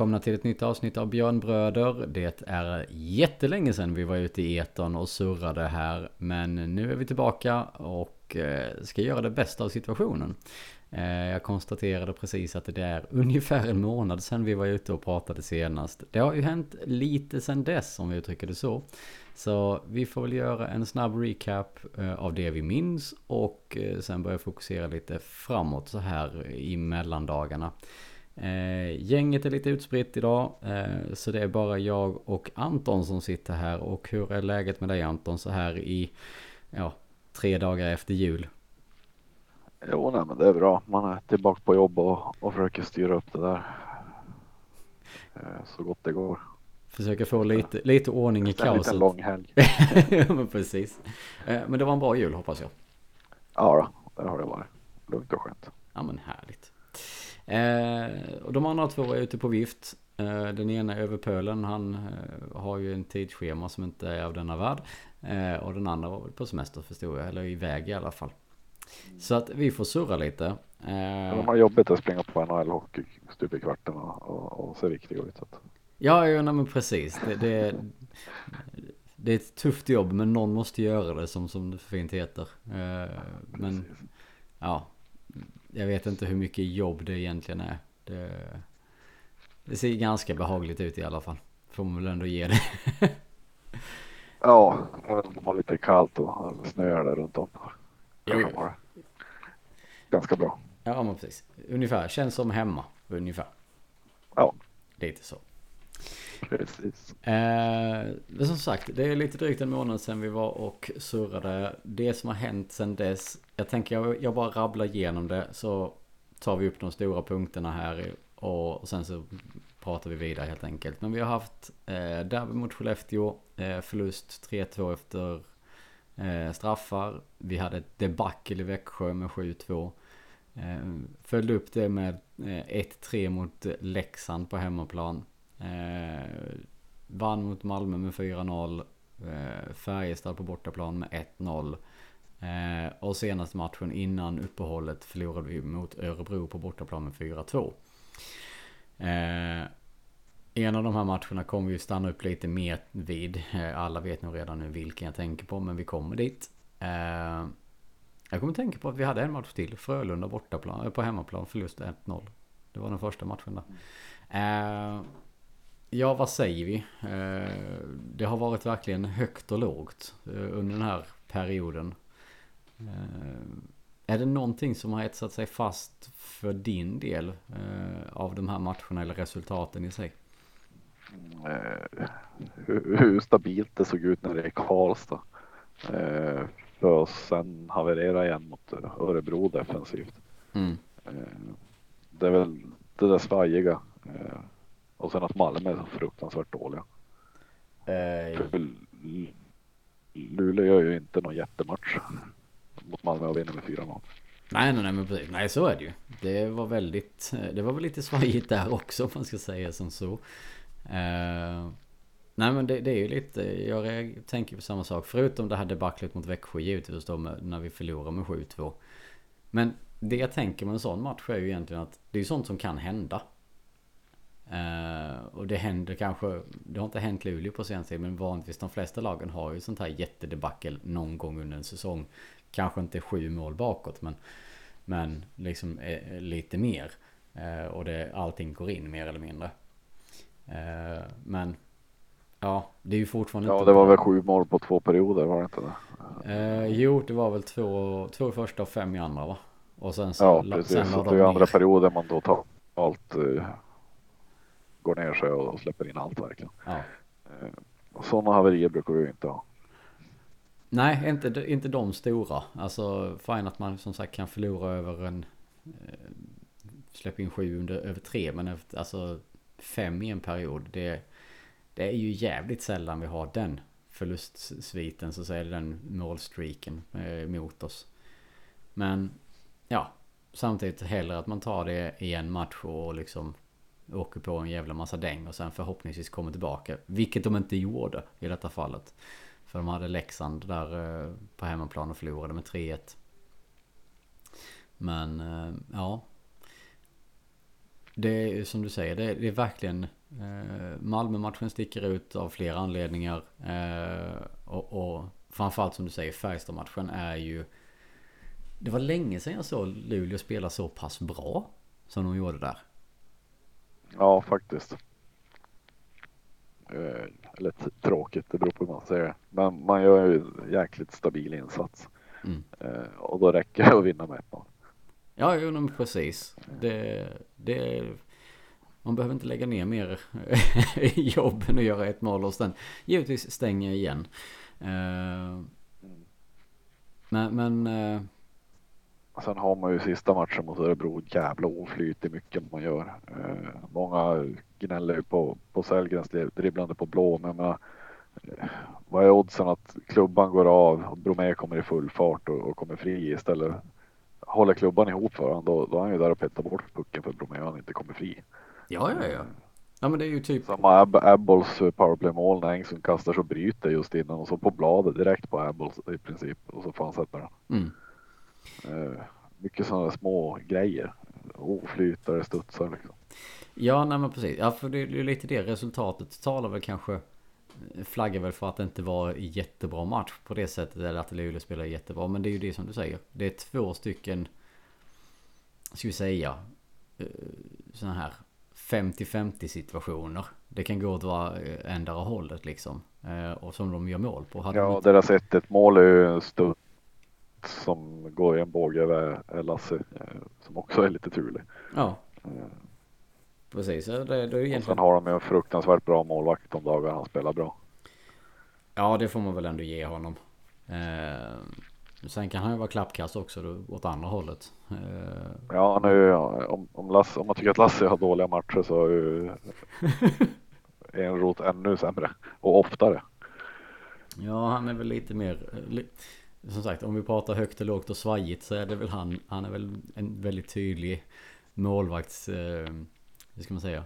Välkomna till ett nytt avsnitt av Björnbröder. Det är jättelänge sedan vi var ute i eton och surrade här. Men nu är vi tillbaka och eh, ska göra det bästa av situationen. Eh, jag konstaterade precis att det är ungefär en månad sedan vi var ute och pratade senast. Det har ju hänt lite sedan dess om vi uttrycker det så. Så vi får väl göra en snabb recap eh, av det vi minns och sen börja fokusera lite framåt så här i mellandagarna. Eh, gänget är lite utspritt idag. Eh, så det är bara jag och Anton som sitter här. Och hur är läget med dig Anton så här i ja, tre dagar efter jul? Jo, nej, men det är bra. Man är tillbaka på jobb och, och försöker styra upp det där eh, så gott det går. Försöker få lite, lite ordning i kaoset. En lång helg. ja, men precis. Men det var en bra jul hoppas jag. Ja, då, det har det varit. Lugnt och skönt. Ja, men härligt. Eh, och de andra två är ute på vift. Eh, den ena är över pölen. Han eh, har ju en tidsschema som inte är av denna värld. Eh, och den andra var väl på semester förstod jag. Eller iväg i alla fall. Så att vi får surra lite. Eh, de har jobbet att springa på NHL-hockey stup i kvarten och, och, och se riktiga ut. Att... Ja, ja nej, men precis. Det, det, det är ett tufft jobb men någon måste göra det som, som det fint heter. Eh, men ja, jag vet inte hur mycket jobb det egentligen är. Det, det ser ganska behagligt ut i alla fall. Får man väl ändå ge det. ja, de har lite kallt och snöar där runt om. Jo. Ganska bra. Ja, men precis. Ungefär. Känns som hemma. Ungefär. Ja. Lite så. Precis. Eh, som sagt, det är lite drygt en månad sedan vi var och surrade. Det som har hänt sedan dess. Jag tänker jag, jag bara rabblar igenom det. Så tar vi upp de stora punkterna här. Och, och sen så pratar vi vidare helt enkelt. Men vi har haft eh, derby mot Skellefteå. Eh, förlust 3-2 efter eh, straffar. Vi hade ett debacle i Växjö med 7-2. Eh, följde upp det med eh, 1-3 mot Leksand på hemmaplan. Eh, vann mot Malmö med 4-0. Eh, Färjestad på bortaplan med 1-0. Eh, och senaste matchen innan uppehållet förlorade vi mot Örebro på bortaplan med 4-2. Eh, en av de här matcherna kommer vi stanna upp lite mer vid. Eh, alla vet nog redan nu vilken jag tänker på, men vi kommer dit. Eh, jag kommer tänka på att vi hade en match till. Frölunda bortaplan, eh, på hemmaplan, förlust 1-0. Det var den första matchen där. Eh, Ja, vad säger vi? Eh, det har varit verkligen högt och lågt eh, under den här perioden. Eh, är det någonting som har etsat sig fast för din del av de här matcherna eller resultaten i sig? Hur stabilt det såg ut när det är Karlstad. För att sen haverera igen mot Örebro defensivt. Mm. Det är väl det där svajiga och sen att Malmö är så fruktansvärt dåliga. Eh. Luleå gör ju inte någon jättematch mot Malmö och vinner med 4-0. Nej, nej, nej, men precis. Nej, så är det ju. Det var väldigt, eh, det var väl lite svajigt där också om man ska säga som så. Uh, nej, men det, det, är ju lite, jag tänker på samma sak. Förutom det här debaclet mot Växjö givetvis då när vi förlorar med 7-2. Men det jag tänker med en sån match är ju egentligen att det är sånt som kan hända. Uh, och det händer kanske, det har inte hänt Luleå på senaste tid men vanligtvis de flesta lagen har ju sånt här jättedebackel någon gång under en säsong. Kanske inte sju mål bakåt men, men liksom eh, lite mer. Uh, och det, allting går in mer eller mindre. Uh, men ja, det är ju fortfarande Ja, det var väl sju mål på två perioder var det inte det? jo, det var väl två, två första och fem i andra va? Och sen så Ja, precis. Sen så det är andra perioden man då tar allt går ner sig och släpper in allt verkligen. Ja. Eh, sådana haverier brukar vi ju inte ha. Nej, inte, inte de stora. Alltså fine att man som sagt kan förlora över en... Eh, släpp in sju under, över tre, men efter, alltså fem i en period. Det, det är ju jävligt sällan vi har den förlustsviten, så säger den målstreaken eh, mot oss. Men ja, samtidigt hellre att man tar det i en match och liksom åker på en jävla massa däng och sen förhoppningsvis kommer tillbaka. Vilket de inte gjorde i detta fallet. För de hade Leksand där eh, på hemmaplan och förlorade med 3-1. Men eh, ja. det är som du säger, det är, det är verkligen eh, Malmö-matchen sticker ut av flera anledningar. Eh, och, och framförallt som du säger, Färjestad-matchen är ju Det var länge sedan jag såg Luleå spela så pass bra som de gjorde där. Ja, faktiskt. Eh, eller tråkigt, det beror på hur man säger. Men man gör ju en jäkligt stabil insats. Mm. Eh, och då räcker det att vinna med 1-0. Ja, jo, men precis. Det, det, man behöver inte lägga ner mer jobb än att göra ett mål och sen givetvis stänga igen. Uh, men, men Sen har man ju sista matchen mot Örebro jävla oflyt i mycket man gör. Många gnäller ju på, på Sellgrens dribblande på blå, men jag menar, vad är oddsen att klubban går av och Bromé kommer i full fart och, och kommer fri istället håller klubban ihop för honom då, då är han ju där och petar bort pucken för Bromé han inte kommer fri. Ja, ja, ja. Ja men det är ju typ. Samma Ab Abbols powerplay-mål när Engström kastar så bryter just innan och så på bladet direkt på Abbols i princip och så får han sätta den. Mm. Uh, mycket sådana små grejer. Oflytare, studsar liksom. Ja, nej men precis. Ja, för det är lite det resultatet talar väl kanske flaggar väl för att det inte var jättebra match på det sättet. Eller att Luleå spelar jättebra. Men det är ju det som du säger. Det är två stycken, ska vi säga, eh, sådana här 50-50 situationer. Det kan gå åt ändra hållet liksom. Eh, och som de gör mål på. Hade ja, inte... deras 1 mål är ju en studs som går i en båge över Lasse. Eh, som också är lite turlig. Ja. Precis, det, det är egentligen... Och sen har de ju en fruktansvärt bra målvakt de dagar han spelar bra. Ja, det får man väl ändå ge honom. Eh, sen kan han ju vara klappkast också då, åt andra hållet. Eh. Ja, nu, om, om, Lasse, om man tycker att Lasse har dåliga matcher så är en rot ännu sämre och oftare. Ja, han är väl lite mer... Som sagt, om vi pratar högt och lågt och svajigt så är det väl han. Han är väl en väldigt tydlig målvakts... Eh, hur ska man säga?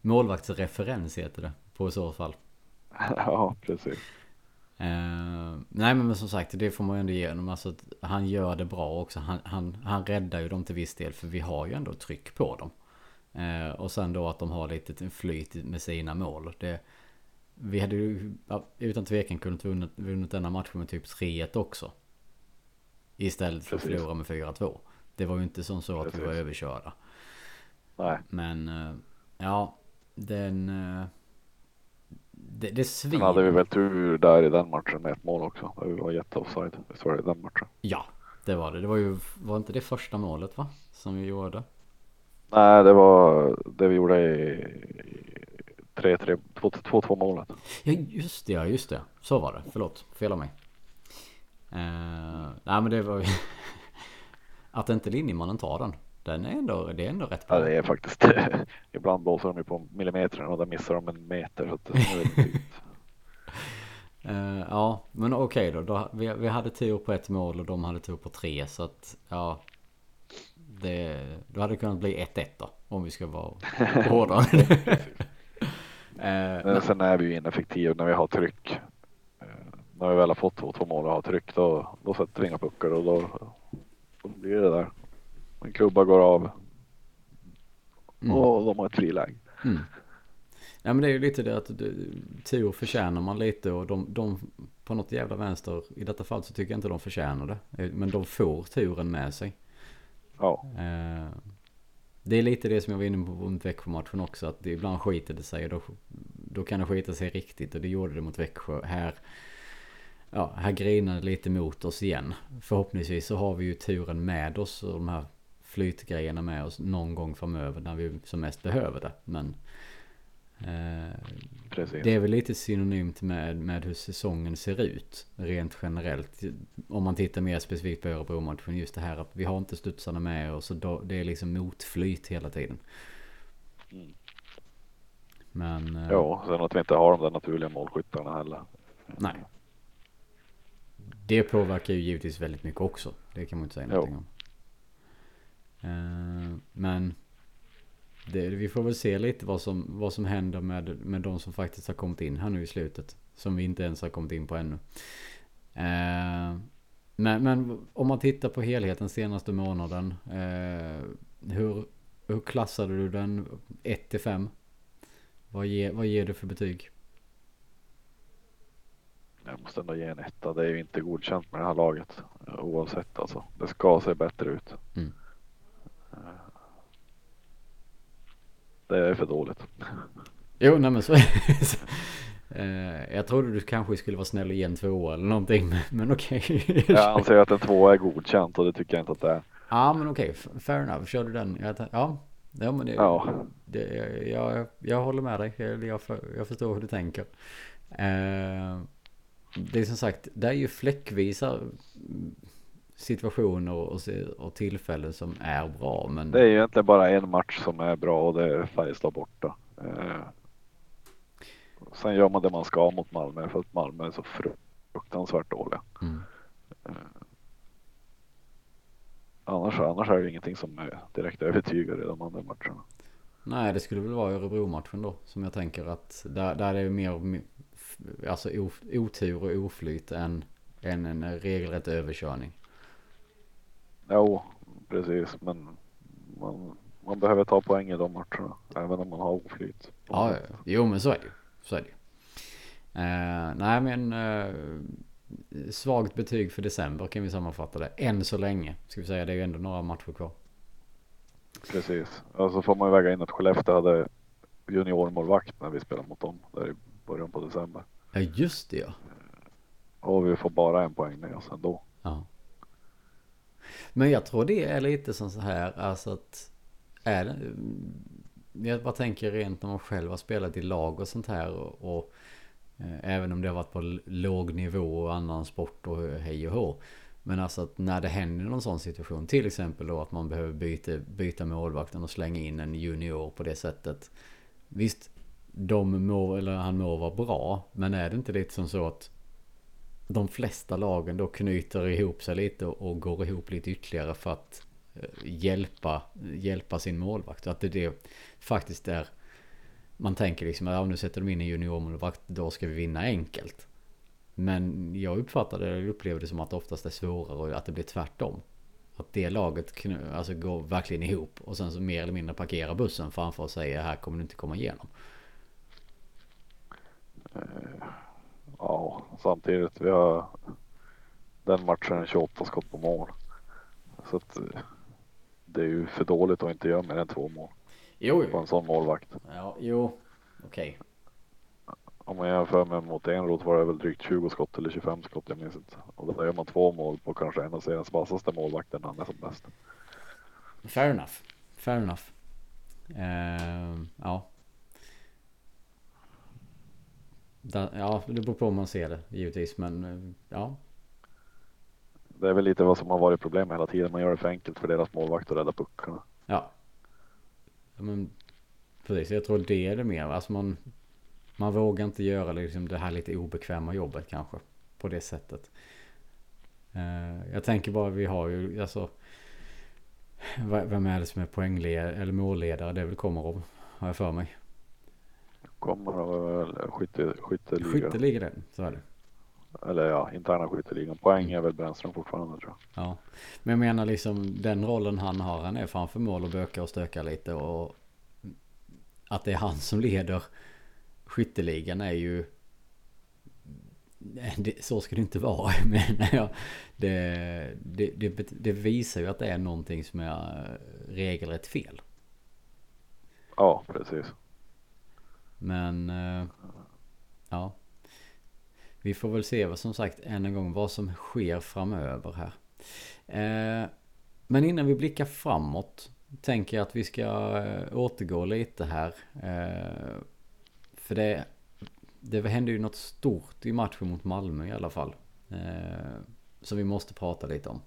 Målvaktsreferens heter det på så fall. Ja, precis. Uh, nej men som sagt det får man ju ändå ge honom. Alltså han gör det bra också. Han, han, han räddar ju dem till viss del för vi har ju ändå tryck på dem. Uh, och sen då att de har lite flyt med sina mål. Det, vi hade ju utan tvekan kunnat vunnit, vunnit denna matchen med typ 3-1 också. Istället för att förlora med 4-2. Det var ju inte som så att Precis. vi var överkörda. Nej. Men uh, ja, den... Det, det svin. Sen hade vi väl tur där i den matchen med ett mål också. Där vi var jätteoffside. Visst var det den matchen? Ja, det var det. Det var ju, var inte det första målet va? Som vi gjorde? Nej, det var det vi gjorde i 3-3, 2-2 målet. Ja, just det, ja, just det. Så var det. Förlåt, fel av mig. Uh, nej, men det var ju att inte linjemannen tar den. Den är ändå, det är ändå rätt bra. Ja, det är faktiskt. Ibland blåser de ju på millimetern och där missar de en meter. Så att det är uh, ja, men okej okay då. då vi, vi hade tur på ett mål och de hade tur på tre. Så att ja. Det, då hade det kunnat bli 1-1 då. Om vi ska vara hårdare. uh, men sen är vi ju ineffektiva när vi har tryck. Uh, när vi väl har fått två, två mål och har tryck då, då sätter vi inga puckar och då, då blir det där. En klubba går av. Mm. Och de har ett friläge. Mm. Ja men det är ju lite det att tur förtjänar man lite och de, de på något jävla vänster i detta fall så tycker jag inte de förtjänar det. Men de får turen med sig. Ja. Eh, det är lite det som jag var inne på mot Växjö-matchen också. Att ibland skiter det sig och då, då kan det skita sig riktigt. Och det gjorde det mot Växjö. Här, ja, här grinade lite mot oss igen. Förhoppningsvis så har vi ju turen med oss och de här flytgrejerna med oss någon gång framöver när vi som mest behöver det. Men eh, det är väl lite synonymt med, med hur säsongen ser ut rent generellt. Om man tittar mer specifikt på Örebro-matchen. Just det här att vi har inte studsarna med oss och då, det är liksom motflyt hela tiden. Mm. Men... Eh, ja, sen att vi inte har de där naturliga målskyttarna heller. Nej. Det påverkar ju givetvis väldigt mycket också. Det kan man inte säga någonting jo. om. Eh, men det, vi får väl se lite vad som, vad som händer med, med de som faktiskt har kommit in här nu i slutet. Som vi inte ens har kommit in på ännu. Eh, men, men om man tittar på helheten senaste månaden. Eh, hur hur klassade du den 1 till 5? Vad ger, vad ger du för betyg? Jag måste ändå ge en etta. Det är ju inte godkänt med det här laget oavsett alltså. Det ska se bättre ut. Mm. Det är för dåligt. Jo, nej men så eh, Jag trodde du kanske skulle vara snäll och ge en tvåa eller någonting, men, men okej. Okay. jag anser att en tvåa är godkänt och det tycker jag inte att det är. Ja, men okej, okay. fair enough. Kör du den? Jag, ja, ja, men det, ja. Det, jag, jag håller med dig. Jag, jag, jag förstår hur du tänker. Eh, det är som sagt, det är ju fläckvisa situationer och, och tillfällen som är bra. Men... Det är ju egentligen bara en match som är bra och det är Färjestad borta. Eh, sen gör man det man ska mot Malmö för att Malmö är så fruktansvärt dåliga. Mm. Eh, annars, annars är det ingenting som är direkt övertygande i de andra matcherna. Nej, det skulle väl vara Örebro-matchen då som jag tänker att där, där är det mer alltså otur och oflyt än, än en regelrätt överkörning. Jo, precis. Men man, man behöver ta poäng i de matcherna. Även om man har oflyt. Ja, jo men så är det ju. Så är det ju. Uh, nej men uh, svagt betyg för december kan vi sammanfatta det. Än så länge. Ska vi säga. Det är ju ändå några matcher kvar. Precis. Och så får man ju väga in att Skellefteå hade juniormålvakt när vi spelade mot dem. Där i början på december. Ja just det ja. Och vi får bara en poäng med oss ändå. Ja. Men jag tror det är lite som så här, alltså att är det, jag bara tänker rent när man själv har spelat i lag och sånt här och, och eh, även om det har varit på låg nivå och annan sport och hej och hå. Men alltså att när det händer någon sån situation, till exempel då att man behöver byta, byta målvakten och slänga in en junior på det sättet. Visst, de må, eller han må vara bra, men är det inte lite som så att de flesta lagen då knyter ihop sig lite och går ihop lite ytterligare för att eh, hjälpa, hjälpa sin målvakt. Att det, det faktiskt är man tänker liksom att ja, nu sätter de in en juniormålvakt, då ska vi vinna enkelt. Men jag uppfattade det, upplevde det som att det oftast är svårare och att det blir tvärtom. Att det laget alltså, går verkligen ihop och sen så mer eller mindre parkerar bussen framför och säger här kommer du inte komma igenom. Uh ja, samtidigt vi har den matchen 28 skott på mål. Så att det är ju för dåligt att inte göra mer än två mål. Jo, jo. På en sån målvakt. Ja, jo, okej. Okay. Om man jämför med mot Enroth var det väl drygt 20 skott eller 25 skott, jag minns inte. Och då gör man två mål på kanske en av seriens vassaste målvakter när han är som bäst. Fair enough. Fair enough. Uh, ja. Ja, det beror på om man ser det givetvis, men eh, ja. Det är väl lite vad som har varit problemet hela tiden. Man gör det för enkelt för deras målvakt att rädda puckarna. Ja. Men precis, jag tror det är det mer. Alltså man, man vågar inte göra liksom det här lite obekväma jobbet kanske på det sättet. Eh, jag tänker bara vi har ju alltså. Vem är det som är poängledare eller målledare? Det är väl Komarov har jag för mig kommer väl skytte, skytteligan. Skytteligan, så är det. Eller ja, interna skytteligan. Poäng är väl Brännström fortfarande tror jag. Ja, men jag menar liksom den rollen han har. Han är framför mål och bökar och stökar lite och att det är han som leder skytteligan är ju det, så ska det inte vara menar jag. Det, det, det, det, visar ju att det är någonting som är regelrätt fel. Ja, precis. Men eh, ja. Vi får väl se vad som sagt än en gång vad som sker framöver här. Eh, men innan vi blickar framåt tänker jag att vi ska eh, återgå lite här. Eh, för det, det hände ju något stort i matchen mot Malmö i alla fall. Eh, som vi måste prata lite om.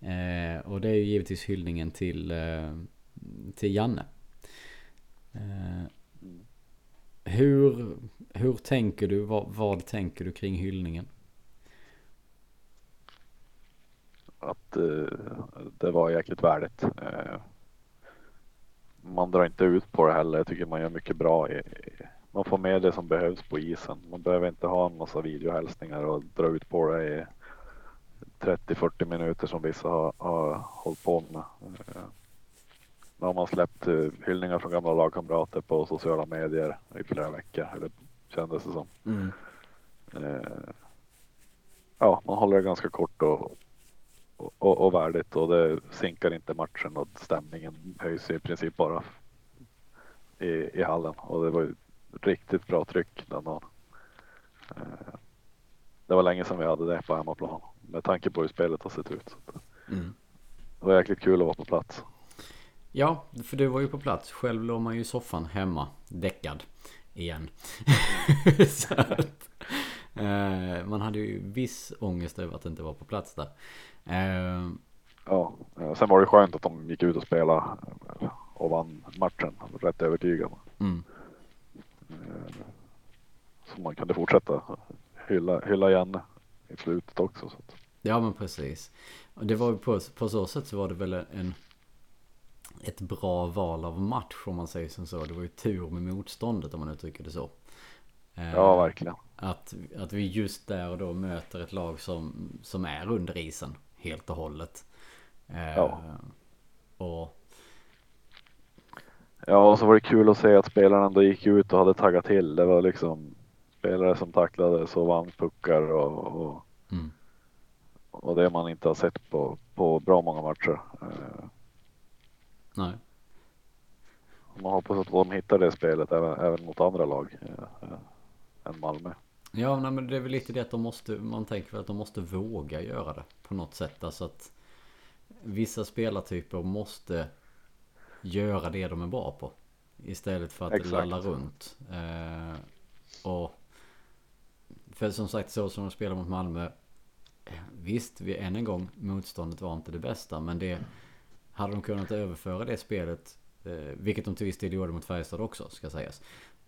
Eh, och det är ju givetvis hyllningen till, eh, till Janne. Eh, hur, hur tänker du? Vad, vad tänker du kring hyllningen? Att eh, det var jäkligt värdigt. Eh, man drar inte ut på det heller. Jag tycker man gör mycket bra. I, man får med det som behövs på isen. Man behöver inte ha en massa videohälsningar och dra ut på det i 30-40 minuter som vissa har, har hållit på med. Eh, Eh, har man släppt eh, hyllningar från gamla lagkamrater på sociala medier i flera veckor. Eller kändes det som. Mm. Eh, ja, man håller det ganska kort och, och, och, värdigt och det sinkar inte matchen och stämningen höjs i princip bara i, i hallen och det var ju riktigt bra tryck den dagen. Eh, det var länge sedan vi hade det på hemmaplan med tanke på hur spelet har sett ut. Mm. Det var jäkligt kul att vara på plats. Ja, för du var ju på plats. Själv låg man ju i soffan hemma, däckad. Igen. så att, eh, man hade ju viss ångest över att inte vara på plats där. Eh, ja, sen var det skönt att de gick ut och spelade och vann matchen. Rätt övertygad. Mm. Eh, så man kunde fortsätta hylla, hylla Janne i slutet också. Ja men precis. Det var på, på så sätt så var det väl en ett bra val av match om man säger som så. Det var ju tur med motståndet om man uttrycker det så. Eh, ja, verkligen. Att, att vi just där och då möter ett lag som, som är under isen helt och hållet. Eh, ja. Och... Ja, och så var det kul att se att spelarna ändå gick ut och hade taggat till. Det var liksom spelare som tacklades och vann puckar och, och, mm. och det man inte har sett på, på bra många matcher. Eh, Nej. Man hoppas att de hittar det spelet även, även mot andra lag äh, än Malmö. Ja, nej, men det är väl lite det att de måste, man tänker väl att de måste våga göra det på något sätt. Alltså att vissa spelartyper måste göra det de är bra på. Istället för att Exakt. lalla runt. Eh, och för som sagt så som de spelar mot Malmö. Visst, vi än en gång motståndet var inte det bästa. Men det hade de kunnat överföra det spelet, eh, vilket de till viss del gjorde mot Färjestad också, ska sägas.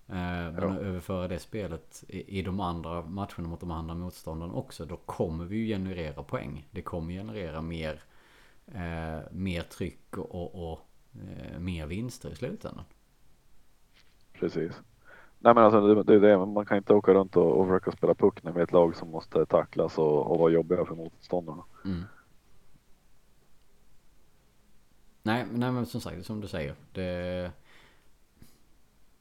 Eh, men ja. överföra det spelet i, i de andra matcherna mot de andra motståndarna också, då kommer vi ju generera poäng. Det kommer generera mer, eh, mer tryck och, och, eh, mer vinster i slutändan. Precis. Nej men alltså det, det, det, man kan inte åka runt och, och försöka spela puck när vi är ett lag som måste tacklas och, och vara jobbiga för motståndarna. Mm. Nej, nej men som sagt, som du säger. Det,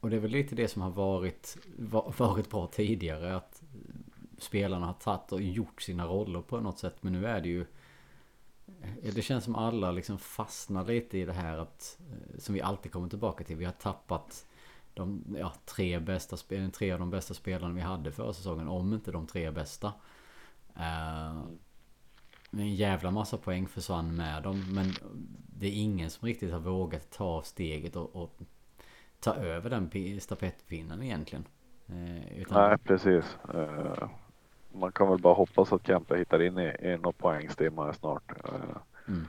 och det är väl lite det som har varit, varit bra tidigare. Att spelarna har tagit och gjort sina roller på något sätt. Men nu är det ju... Det känns som alla liksom fastnar lite i det här att... Som vi alltid kommer tillbaka till. Vi har tappat de ja, tre, bästa, tre av de bästa spelarna vi hade förra säsongen. Om inte de tre bästa. Uh, en jävla massa poäng försvann med dem. Men det är ingen som riktigt har vågat ta steget och, och ta över den stafettpinnen egentligen. Eh, utan... Nej, precis. Uh, man kan väl bara hoppas att Kempe hittar in i, i något poängstimma snart. Uh, mm.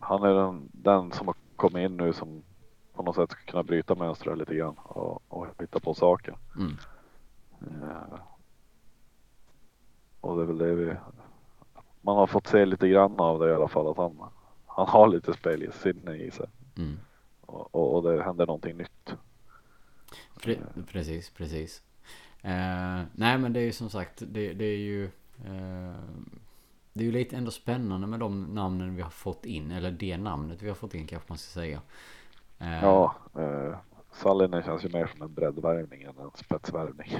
Han är den, den som har kommit in nu som på något sätt ska kunna bryta mönstret lite grann och, och hitta på saker. Mm. Uh, och det är väl det vi man har fått se lite grann av det i alla fall att han, han har lite spelsinne i sig. Mm. Och, och, det händer någonting nytt. Pre precis, precis. Eh, nej men det är ju som sagt, det, det är ju eh, Det är ju lite ändå spännande med de namnen vi har fått in, eller det namnet vi har fått in kanske man ska säga. Eh, ja, eh, Sallinen känns ju mer som en breddvärvning än en spetsvärvning.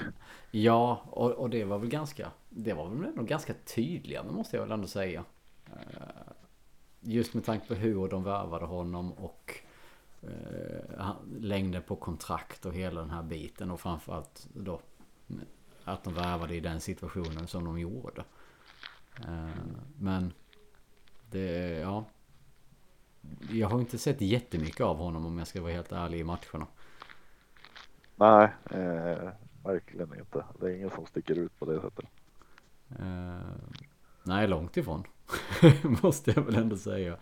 Ja, och, och det var väl ganska, det var väl ändå ganska tydliga, det måste jag väl ändå säga. Eh, just med tanke på hur de värvade honom och eh, längden på kontrakt och hela den här biten och framförallt då att de värvade i den situationen som de gjorde. Eh, men det, ja. Jag har inte sett jättemycket av honom om jag ska vara helt ärlig i matcherna. Nej, eh, verkligen inte. Det är ingen som sticker ut på det sättet. Eh, nej, långt ifrån. Måste jag väl ändå säga.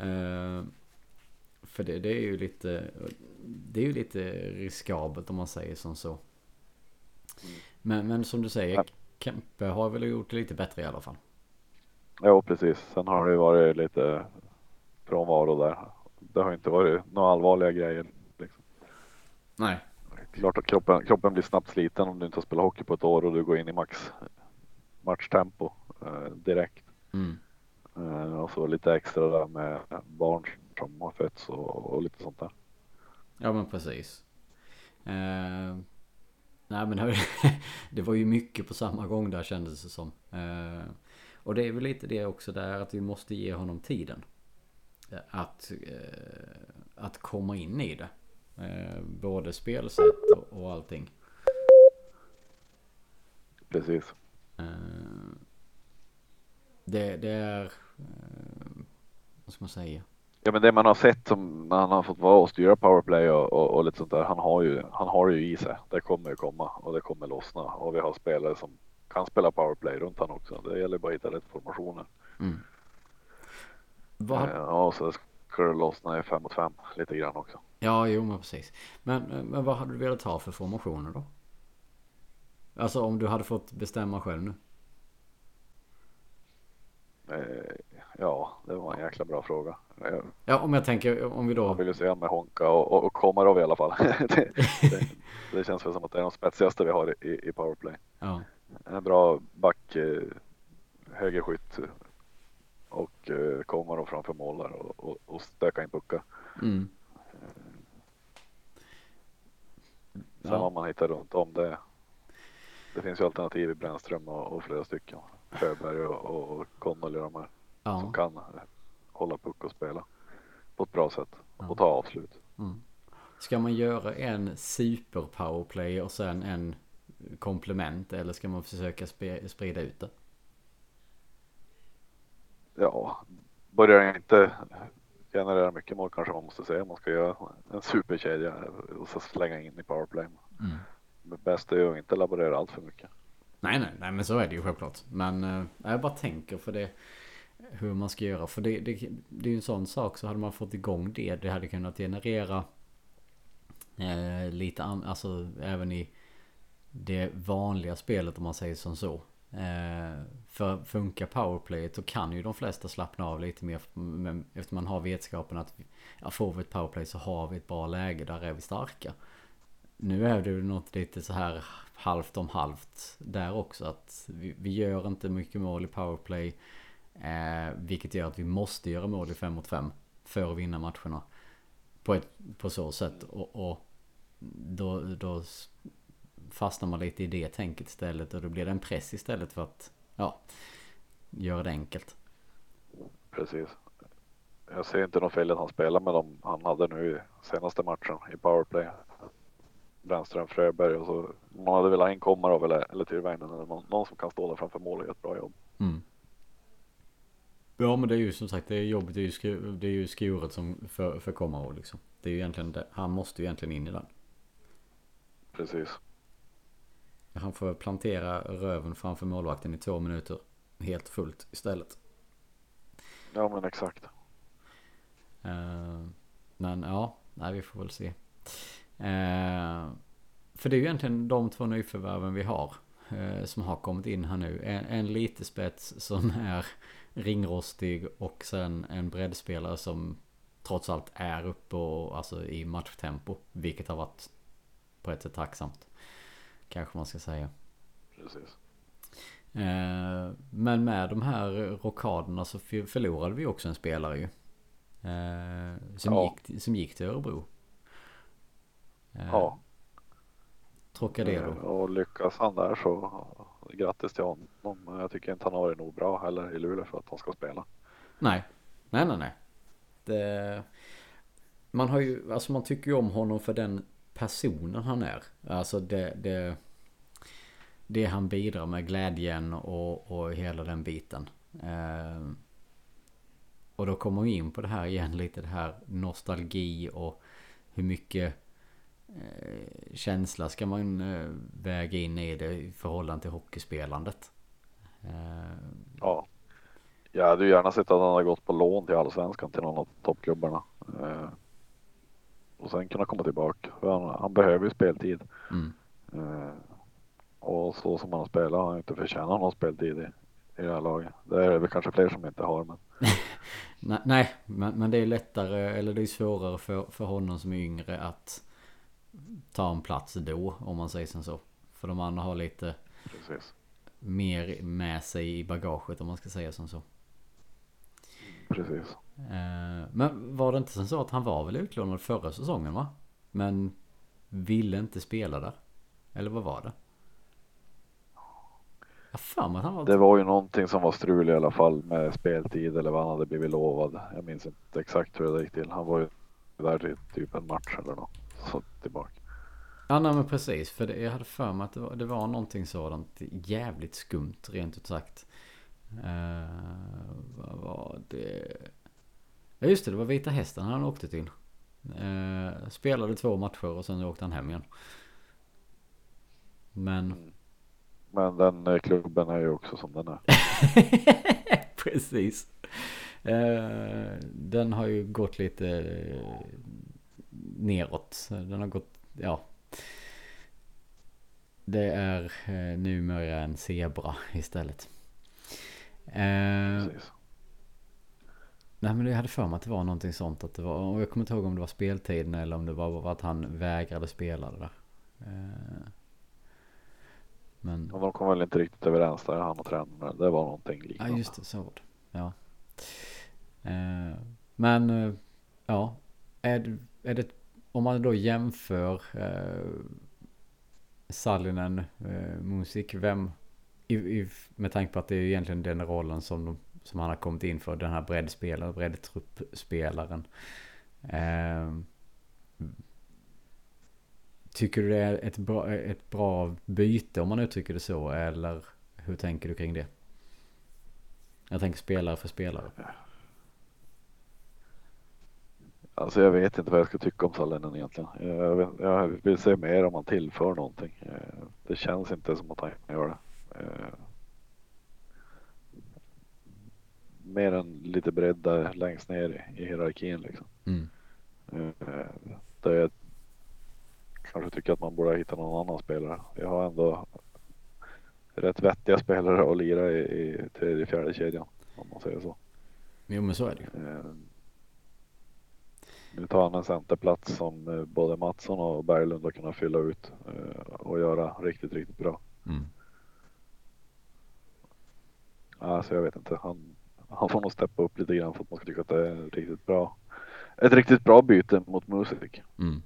Eh, för det, det, är ju lite Det är ju lite riskabelt om man säger som så. Men, men som du säger, ja. Kempe har väl gjort det lite bättre i alla fall. Ja, precis. Sen har det varit lite frånvaro där. Det har inte varit några allvarliga grejer Nej. Klart att kroppen, kroppen blir snabbt sliten om du inte har spelat hockey på ett år och du går in i max matchtempo eh, direkt. Mm. Eh, och så lite extra där med barn som har fötts och, och lite sånt där. Ja men precis. Eh, nej men det var ju mycket på samma gång där kändes det som. Eh, och det är väl lite det också där att vi måste ge honom tiden. Att, eh, att komma in i det. Eh, både spelsätt och, och allting. Precis. Eh, det, det är... Eh, vad ska man säga? Ja men det man har sett som när han har fått vara och styra powerplay och, och, och lite sånt där. Han har ju, han har ju i sig. Det kommer ju komma och det kommer lossna och vi har spelare som kan spela powerplay runt han också. Det gäller bara att hitta rätt formationer. Mm. Vad... Ja, så ska det lossna i fem mot fem lite grann också. Ja, jo men precis. Men, men vad hade du velat ha för formationer då? Alltså om du hade fått bestämma själv nu? Eh, ja, det var en jäkla bra fråga. Ja, om jag tänker om vi då. Jag vill ju se med Honka och, och, och Komarov i alla fall. det, det, det, känns väl som att det är de spetsigaste vi har i, i powerplay. Ja. En bra back, eh, högerskytt och eh, Komarov framför mål där och, och, och stöka in puckar. Mm. Sen ja. vad man hittar runt om det. Det finns ju alternativ i Brännström och, och flera stycken. Sjöberg och, och Connolly de här. Ja. Som kan hålla puck och spela på ett bra sätt och ta avslut. Mm. Ska man göra en super powerplay och sen en komplement eller ska man försöka sprida ut det? Ja, börjar jag inte generera mycket mål kanske man måste säga. Man ska göra en superkedja och så slänga in i powerplay. Mm. Det bästa är ju att inte laborera allt för mycket. Nej, nej, nej, men så är det ju självklart. Men äh, jag bara tänker för det hur man ska göra. För det, det, det är ju en sån sak så hade man fått igång det. Det hade kunnat generera eh, lite, alltså även i det vanliga spelet om man säger som så. Eh, för funkar powerplayet så kan ju de flesta slappna av lite mer. Efter man har vetskapen att ja, får vi ett powerplay så har vi ett bra läge. Där är vi starka. Nu är det ju något lite så här halvt om halvt där också. Att vi, vi gör inte mycket mål i powerplay. Eh, vilket gör att vi måste göra mål i 5 mot 5 för att vinna matcherna. På, ett, på så sätt. Och, och då, då fastnar man lite i det tänket istället. Och då blir det en press istället för att ja, göra det enkelt. Precis. Jag ser inte något fel att han spelar med dem han hade nu i senaste matchen i powerplay. Brännström, Fröberg och så. Man hade velat ha in Komarov eller, eller Tyrväinen eller någon, någon, som kan stå där framför mål och göra ett bra jobb. Mm. Ja men det är ju som sagt det är jobbigt. Det är ju, skur, det är ju skuret som för, för Komarov liksom. Det är ju egentligen det. Han måste ju egentligen in i den. Precis. Han får plantera röven framför målvakten i två minuter. Helt fullt istället. Ja men exakt. Uh, men ja, nej vi får väl se. Uh, för det är ju egentligen de två nyförvärven vi har. Uh, som har kommit in här nu. En, en lite spets som är ringrostig och sen en breddspelare som trots allt är uppe och alltså i matchtempo. Vilket har varit på ett sätt tacksamt. Kanske man ska säga. Precis. Eh, men med de här rockaderna så förlorade vi också en spelare ju. Eh, som, ja. gick, som gick till Örebro. Eh, ja. Trocadero. Och lyckas han där så grattis till honom. Jag tycker inte han har det nog bra heller i Luleå för att han ska spela. Nej, nej, nej, nej. Det... Man har ju, alltså man tycker ju om honom för den personen han är. Alltså det, det, det han bidrar med, glädjen och, och hela den biten. Eh, och då kommer vi in på det här igen lite det här nostalgi och hur mycket eh, känsla ska man eh, väga in i det i förhållande till hockeyspelandet. Eh, ja. Jag hade ju gärna sett att han hade gått på lån till allsvenskan till någon av toppklubbarna. Ehm. Och sen kunna komma tillbaka. För han, han behöver ju speltid. Mm. Eh, och så som han har spelat har han inte förtjänat någon speltid i, i det här laget. Det är väl kanske fler som inte har men. nej, men, men det är lättare eller det är svårare för, för honom som är yngre att ta en plats då om man säger som så. För de andra har lite Precis. mer med sig i bagaget om man ska säga som så. Precis. Eh, men var det inte så att han var väl utlånad förra säsongen va? Men ville inte spela där? Eller vad var det? Fan var... Det var ju någonting som var strul i alla fall med speltid eller vad han hade blivit lovad. Jag minns inte exakt hur det gick till. Han var ju där i typ en match eller något. Så tillbaka. Ja nej men precis. För det, jag hade för mig att det var, det var någonting sådant jävligt skumt rent ut sagt. Uh, vad var det? Ja just det, det var Vita Hästen han åkte till. Uh, spelade två matcher och sen åkte han hem igen. Men... Mm. Men den eh, klubben är ju också som den är. Precis. Uh, den har ju gått lite uh, neråt. Den har gått, ja. Det är uh, numera en zebra istället. Precis. Nej men jag hade för mig att det var någonting sånt att det var, och jag kommer inte ihåg om det var speltiden eller om det var att han vägrade spela det där. Men... Och de kom väl inte riktigt överens där, han och tränaren. Det var någonting liknande. Ja, just det. Så var det. Ja. Eh, men, eh, ja. Är, är det, om man då jämför eh, Sallinen, eh, Musik, vem, i, i, med tanke på att det är egentligen den rollen som, de, som han har kommit in för, den här breddspelaren, breddtruppspelaren. Eh, Tycker du det är ett bra, ett bra byte om man uttrycker det så? Eller hur tänker du kring det? Jag tänker spelare för spelare. Alltså jag vet inte vad jag ska tycka om Sallinen egentligen. Jag, vill, jag vill se mer om han tillför någonting. Ehm, det känns inte som att han gör det. Ehm, Eh, mer än lite bredda längst ner i hierarkin liksom. Mm. Eh, det är kanske tycker att man borde hitta någon annan spelare. Vi har ändå rätt vettiga spelare att lira i, i tredje, fjärde kedjan om man säger så. Jo men så är det ju. Eh, nu tar han en centerplats som eh, både Mattsson och Berglund har kunnat fylla ut och göra riktigt, riktigt bra. Mm. Alltså jag vet inte. Han, han får nog steppa upp lite grann för att man ska tycka att det är riktigt bra. Ett riktigt bra byte mot musik. Mm.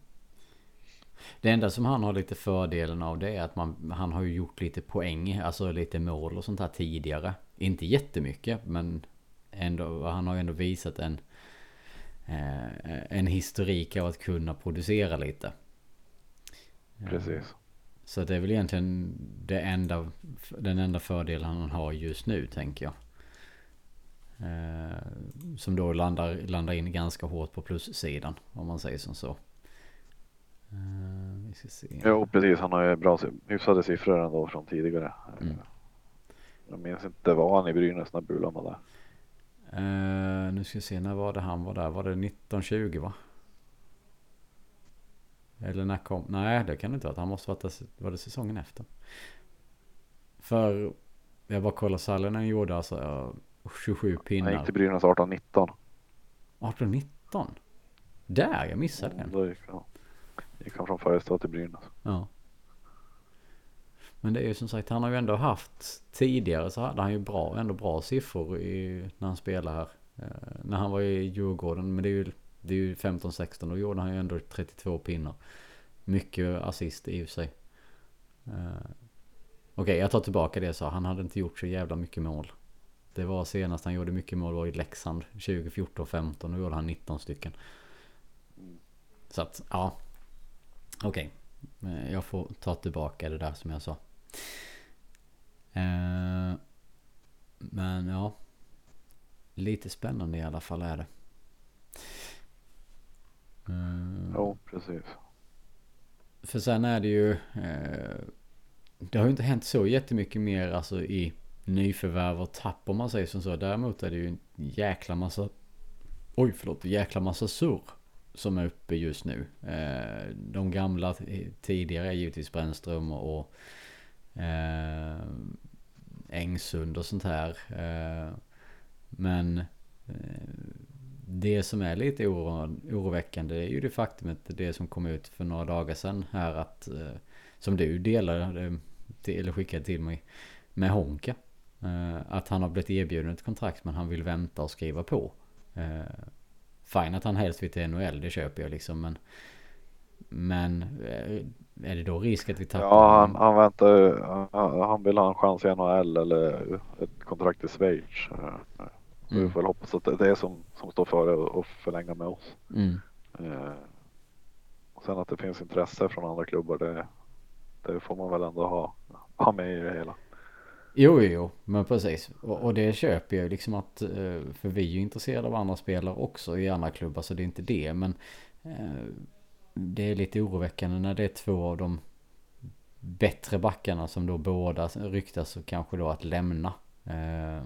Det enda som han har lite fördelen av det är att man, han har ju gjort lite poäng, alltså lite mål och sånt här tidigare. Inte jättemycket, men ändå, han har ju ändå visat en, eh, en historik av att kunna producera lite. Precis. Så det är väl egentligen det enda, den enda fördelen han har just nu tänker jag. Eh, som då landar, landar in ganska hårt på plussidan om man säger som så. Uh, vi ska se. Jo precis, han har ju bra, hyfsade siffror ändå från tidigare. Mm. Jag minns inte, var han i Brynäs när Bulan var där? Uh, nu ska vi se, när var det han var där? Var det 1920 va? Eller när kom? Nej det kan det inte vara. Han måste varit där, var det säsongen efter? För jag bara kollar Sallinen gjorde alltså 27 pinnar. Han gick till Brynäs 18-19. 18-19? Där, jag missade den. Mm, ja. Gick han från Färjestad till Brynäs. Ja. Men det är ju som sagt, han har ju ändå haft tidigare så hade han ju bra, ändå bra siffror i, när han spelade här. Eh, när han var i Djurgården, men det är ju, det är ju 15-16, då gjorde han ju ändå 32 pinnar. Mycket assist i och för sig. Eh, Okej, okay, jag tar tillbaka det sa. Han hade inte gjort så jävla mycket mål. Det var senast han gjorde mycket mål var i Leksand 2014-15. Då gjorde han 19 stycken. Så att, ja. Okej. Okay. Jag får ta tillbaka det där som jag sa. Eh, men ja. Lite spännande i alla fall är det. Eh, ja, precis. För sen är det ju. Eh, det har ju inte hänt så jättemycket mer alltså i nyförvärv och tapp om man säger som så. Däremot är det ju en jäkla massa. Oj förlåt, jäkla massa surr som är uppe just nu. Eh, de gamla tidigare är givetvis Brännström och Ängsund eh, och sånt här. Eh, men det som är lite oro, oroväckande är ju det faktumet det som kom ut för några dagar sedan här att som du delade eller skickade till mig med Honka. Att han har blivit erbjuden ett kontrakt men han vill vänta och skriva på. Eh, fine att han helst vill till NHL, det köper jag liksom. Men, men eh, är det då risk att vi tappar? Ja, han, han väntar han, han vill ha en chans i NHL eller ett kontrakt i Schweiz. Eh, mm. Vi får väl hoppas att det är det som, som står före att förlänga med oss. Mm. Eh, sen att det finns intresse från andra klubbar, det, det får man väl ändå ha, ha med i det hela. Jo, jo, men precis. Och, och, det köper jag liksom att, eh, för vi är ju intresserade av andra spelare också i andra klubbar, så det är inte det. Men eh, det är lite oroväckande när det är två av de bättre backarna som då båda ryktas och kanske då att lämna. Eh,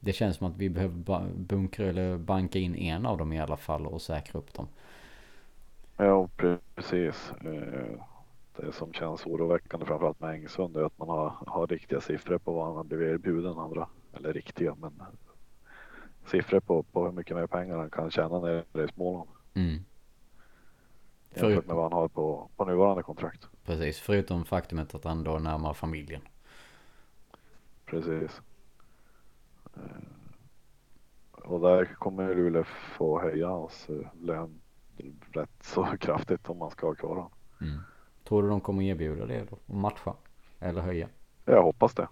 det känns som att vi behöver bunkra eller banka in en av dem i alla fall och säkra upp dem. Ja, precis det som känns oroväckande framförallt med Engsund är att man har, har riktiga siffror på vad han har blivit erbjuden andra. Eller riktiga men siffror på, på hur mycket mer pengar han kan tjäna nere i Småland. Mm. Jämfört med vad han har på, på nuvarande kontrakt. Precis, förutom faktumet att han då närmar familjen. Precis. Eh, och där kommer Luleå få höja hans eh, lön rätt så kraftigt om man ska ha kvar honom. Mm. Tror du de kommer erbjuda det då? Och matcha? Eller höja? Jag hoppas det.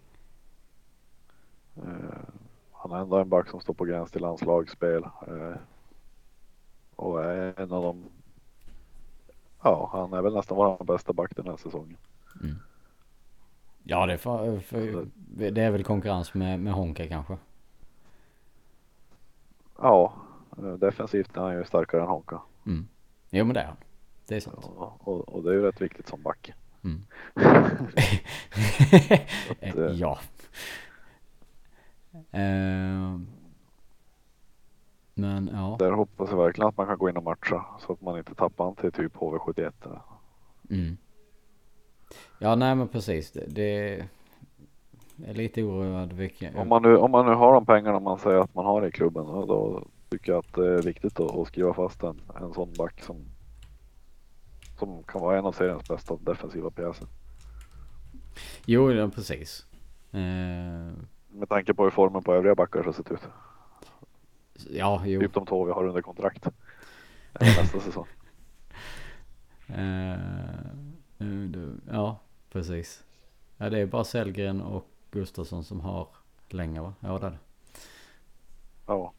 Uh, han är ändå en back som står på gräns till landslagsspel. Uh, och är en av de. Ja, han är väl nästan vår bästa back den här säsongen. Mm. Ja, det är, för, för, det är väl konkurrens med, med Honka kanske. Ja, defensivt är han ju starkare än Honka. Mm. Jo, men det är han. Det är sant. Ja, och, och, det är ju rätt viktigt som back. Mm. att, eh, ja. Uh, men ja. Där hoppas jag verkligen att man kan gå in och matcha så att man inte tappar han till typ HV71. Mm. Ja, nej men precis. Det, det är lite oroad. Vilken... Om, man nu, om man nu har de pengarna man säger att man har i klubben då tycker jag att det är viktigt att, att skriva fast en, en sån back som som kan vara en av seriens bästa defensiva pjäser. Jo, ja, precis. Eh... Med tanke på hur formen på övriga backar har sett ut. Ja, jo. Typ de två vi har under kontrakt. Nästa säsong. Eh, ja, precis. Ja, det är bara Sellgren och Gustafsson som har längre va? Ja, det är det. Ja.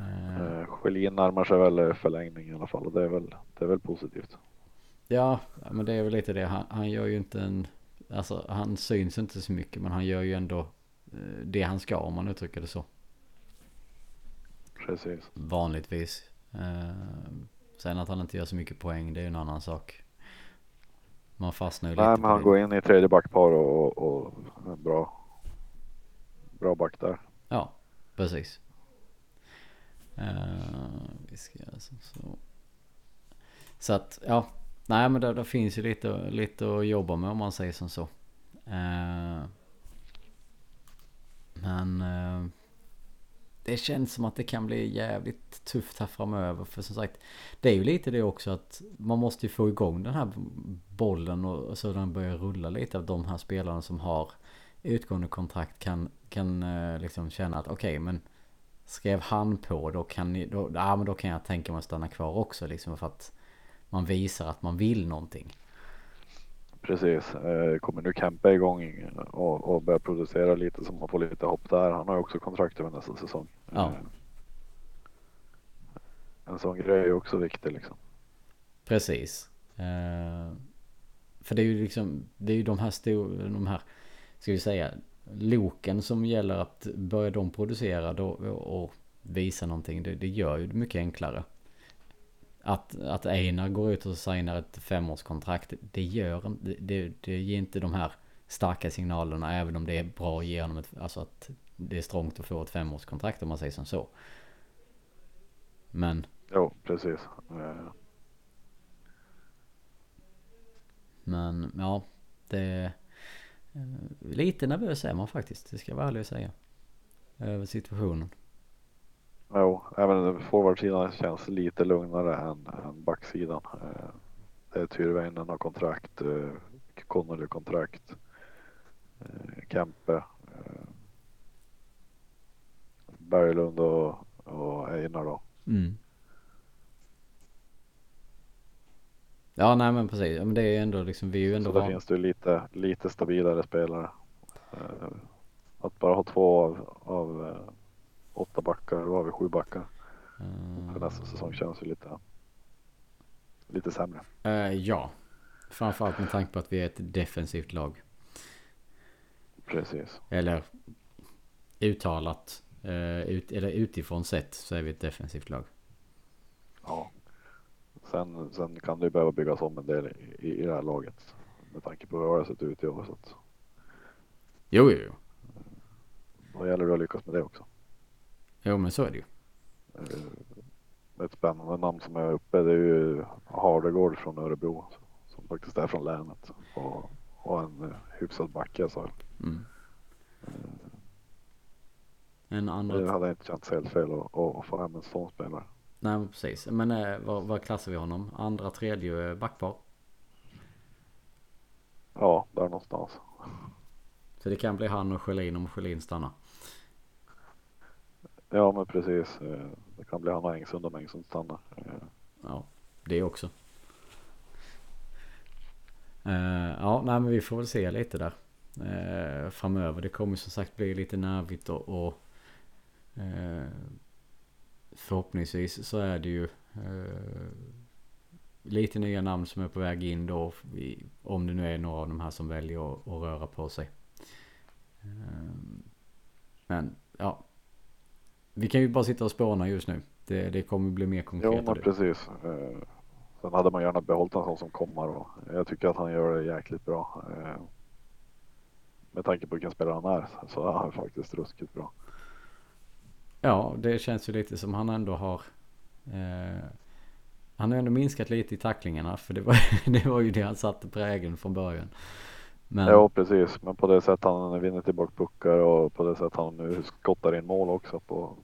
Uh, Schelin närmar sig väl förlängning i alla fall och det är väl, det är väl positivt. Ja, men det är väl lite det. Han, han gör ju inte en, alltså han syns inte så mycket men han gör ju ändå eh, det han ska om man uttrycker det så. Precis. Vanligtvis. Uh, sen att han inte gör så mycket poäng det är ju en annan sak. Man fastnar ju Nej, lite men han går in i tredje backpar och, och, och bra, bra back där. Ja, precis. Uh, vi ska alltså så. Så att ja, nej men det, det finns ju lite, lite att jobba med om man säger som så. Uh, men uh, det känns som att det kan bli jävligt tufft här framöver. För som sagt, det är ju lite det också att man måste ju få igång den här bollen och så den börjar rulla lite av de här spelarna som har utgående kontrakt kan, kan liksom känna att okej okay, men skrev han på då kan, ni, då, ja, men då kan jag tänka mig att stanna kvar också liksom för att man visar att man vill någonting. Precis, eh, kommer nu Kempe igång och, och börja producera lite så man får lite hopp där. Han har ju också kontrakt över nästa säsong. Ja. Eh, en sån grej är också viktig liksom. Precis. Eh, för det är ju liksom, det är ju de här stora, de här, ska vi säga, loken som gäller att börja de producera då och visa någonting. Det, det gör ju det mycket enklare. Att, att Einar går ut och signar ett femårskontrakt. Det gör det, det, ger inte de här starka signalerna. Även om det är bra att ge honom ett, alltså att det är strångt att få ett femårskontrakt om man säger som så. Men. Jo, precis. Men ja, det lite nervös är man faktiskt, det ska jag vara ärlig och säga. Över situationen. Jo, även forwardsidan känns lite lugnare än, än backsidan. Eh, det är Tyrväinen har kontrakt, eh, Connolly kontrakt, Kempe, Berglund och och Einar då. Mm. Ja, nej men precis. Men det är ju ändå liksom, vi är ju ändå Så där finns det ju lite, lite stabilare spelare. Eh, att bara ha två av, av eh, åtta backar, då har vi sju backar. Mm. För nästa säsong känns ju lite, lite sämre. Eh, ja. Framförallt med tanke på att vi är ett defensivt lag. Precis. Eller uttalat. Eh, ut, eller utifrån sett så är vi ett defensivt lag. Ja. Sen, sen kan det ju behöva byggas om en del i, i det här laget. Med tanke på hur det har sett ut i år. Så att Jo, jo, jo. då gäller det att lyckas med det också. Jo, men så är det ju. Eh, Ett spännande namn som är uppe det är ju Hardegård från Örebro. Som faktiskt är från länet. Och, och en eh, hyfsad backe så Mm. En det andra... hade inte känts helt fel att, att få hem en sån spelare. Nej, men precis. Men eh, vad, vad klassar vi honom? Andra, tredje eh, backpar? Ja, där någonstans. Så det kan bli han och Sjölin om Sjölin stannar. Ja men precis. Eh, Det kan bli han och Engsund om Engsund stannar. Eh, Ja, det också. Eh, ja, nej men vi får väl se lite där. eh, framöver. Det kommer som sagt bli lite nervigt och, och eh, förhoppningsvis så är det ju eh, lite nya namn som är på väg in då. Om det nu är några av de här som väljer att, att röra på sig. Eh, men ja. Vi kan ju bara sitta och spåna just nu. Det, det kommer bli mer konkret. Jo men precis. Eh, Sen hade man gärna behållit en sån som kommer och jag tycker att han gör det jäkligt bra. Eh, Med tanke på vilken spelare han är så är han faktiskt ruskigt bra. Ja, det känns ju lite som han ändå har eh, Han har ändå minskat lite i tacklingarna för det var, det var ju det han satte prägeln från början. Men Ja precis, men på det sätt han vinner tillbaka puckar och på det sätt han nu skottar in mål också på,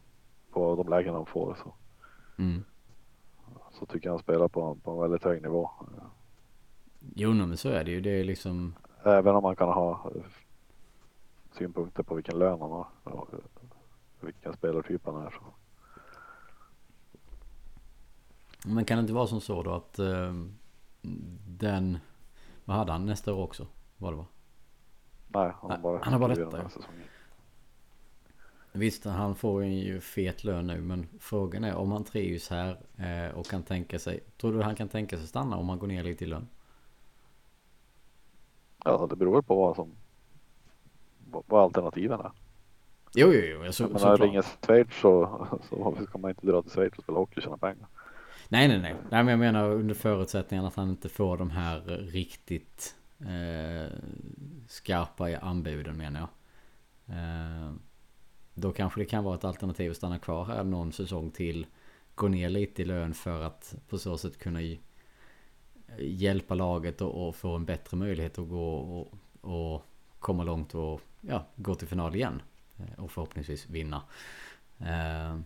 på de lägen han får så, mm. så tycker jag han spelar på, på en väldigt hög nivå. Jo men så är det ju. Det är liksom Även om man kan ha synpunkter på vilken lön han har vilken spelartyp han är. Så. Men kan det inte vara som så då att eh, den Vad hade han nästa år också? Vad det var? Nej, han har bara, han har bara detta, den. Visst han får ju fet lön nu men frågan är om han trivs här eh, och kan tänka sig Tror du han kan tänka sig stanna om han går ner lite i lön? Ja, det beror på vad som vad alternativen är. Jo jo jo så, Men när det ringer Schweiz så, så ska man inte dra till Schweiz och spela hockey och tjäna pengar. Nej, nej, nej. Nej, men jag menar under förutsättningen att han inte får de här riktigt eh, skarpa i anbuden menar jag. Eh, då kanske det kan vara ett alternativ att stanna kvar här någon säsong till. Gå ner lite i lön för att på så sätt kunna hjälpa laget och, och få en bättre möjlighet att gå och, och komma långt och ja, gå till final igen. Eh, Och förhoppningsvis vinna. Eh,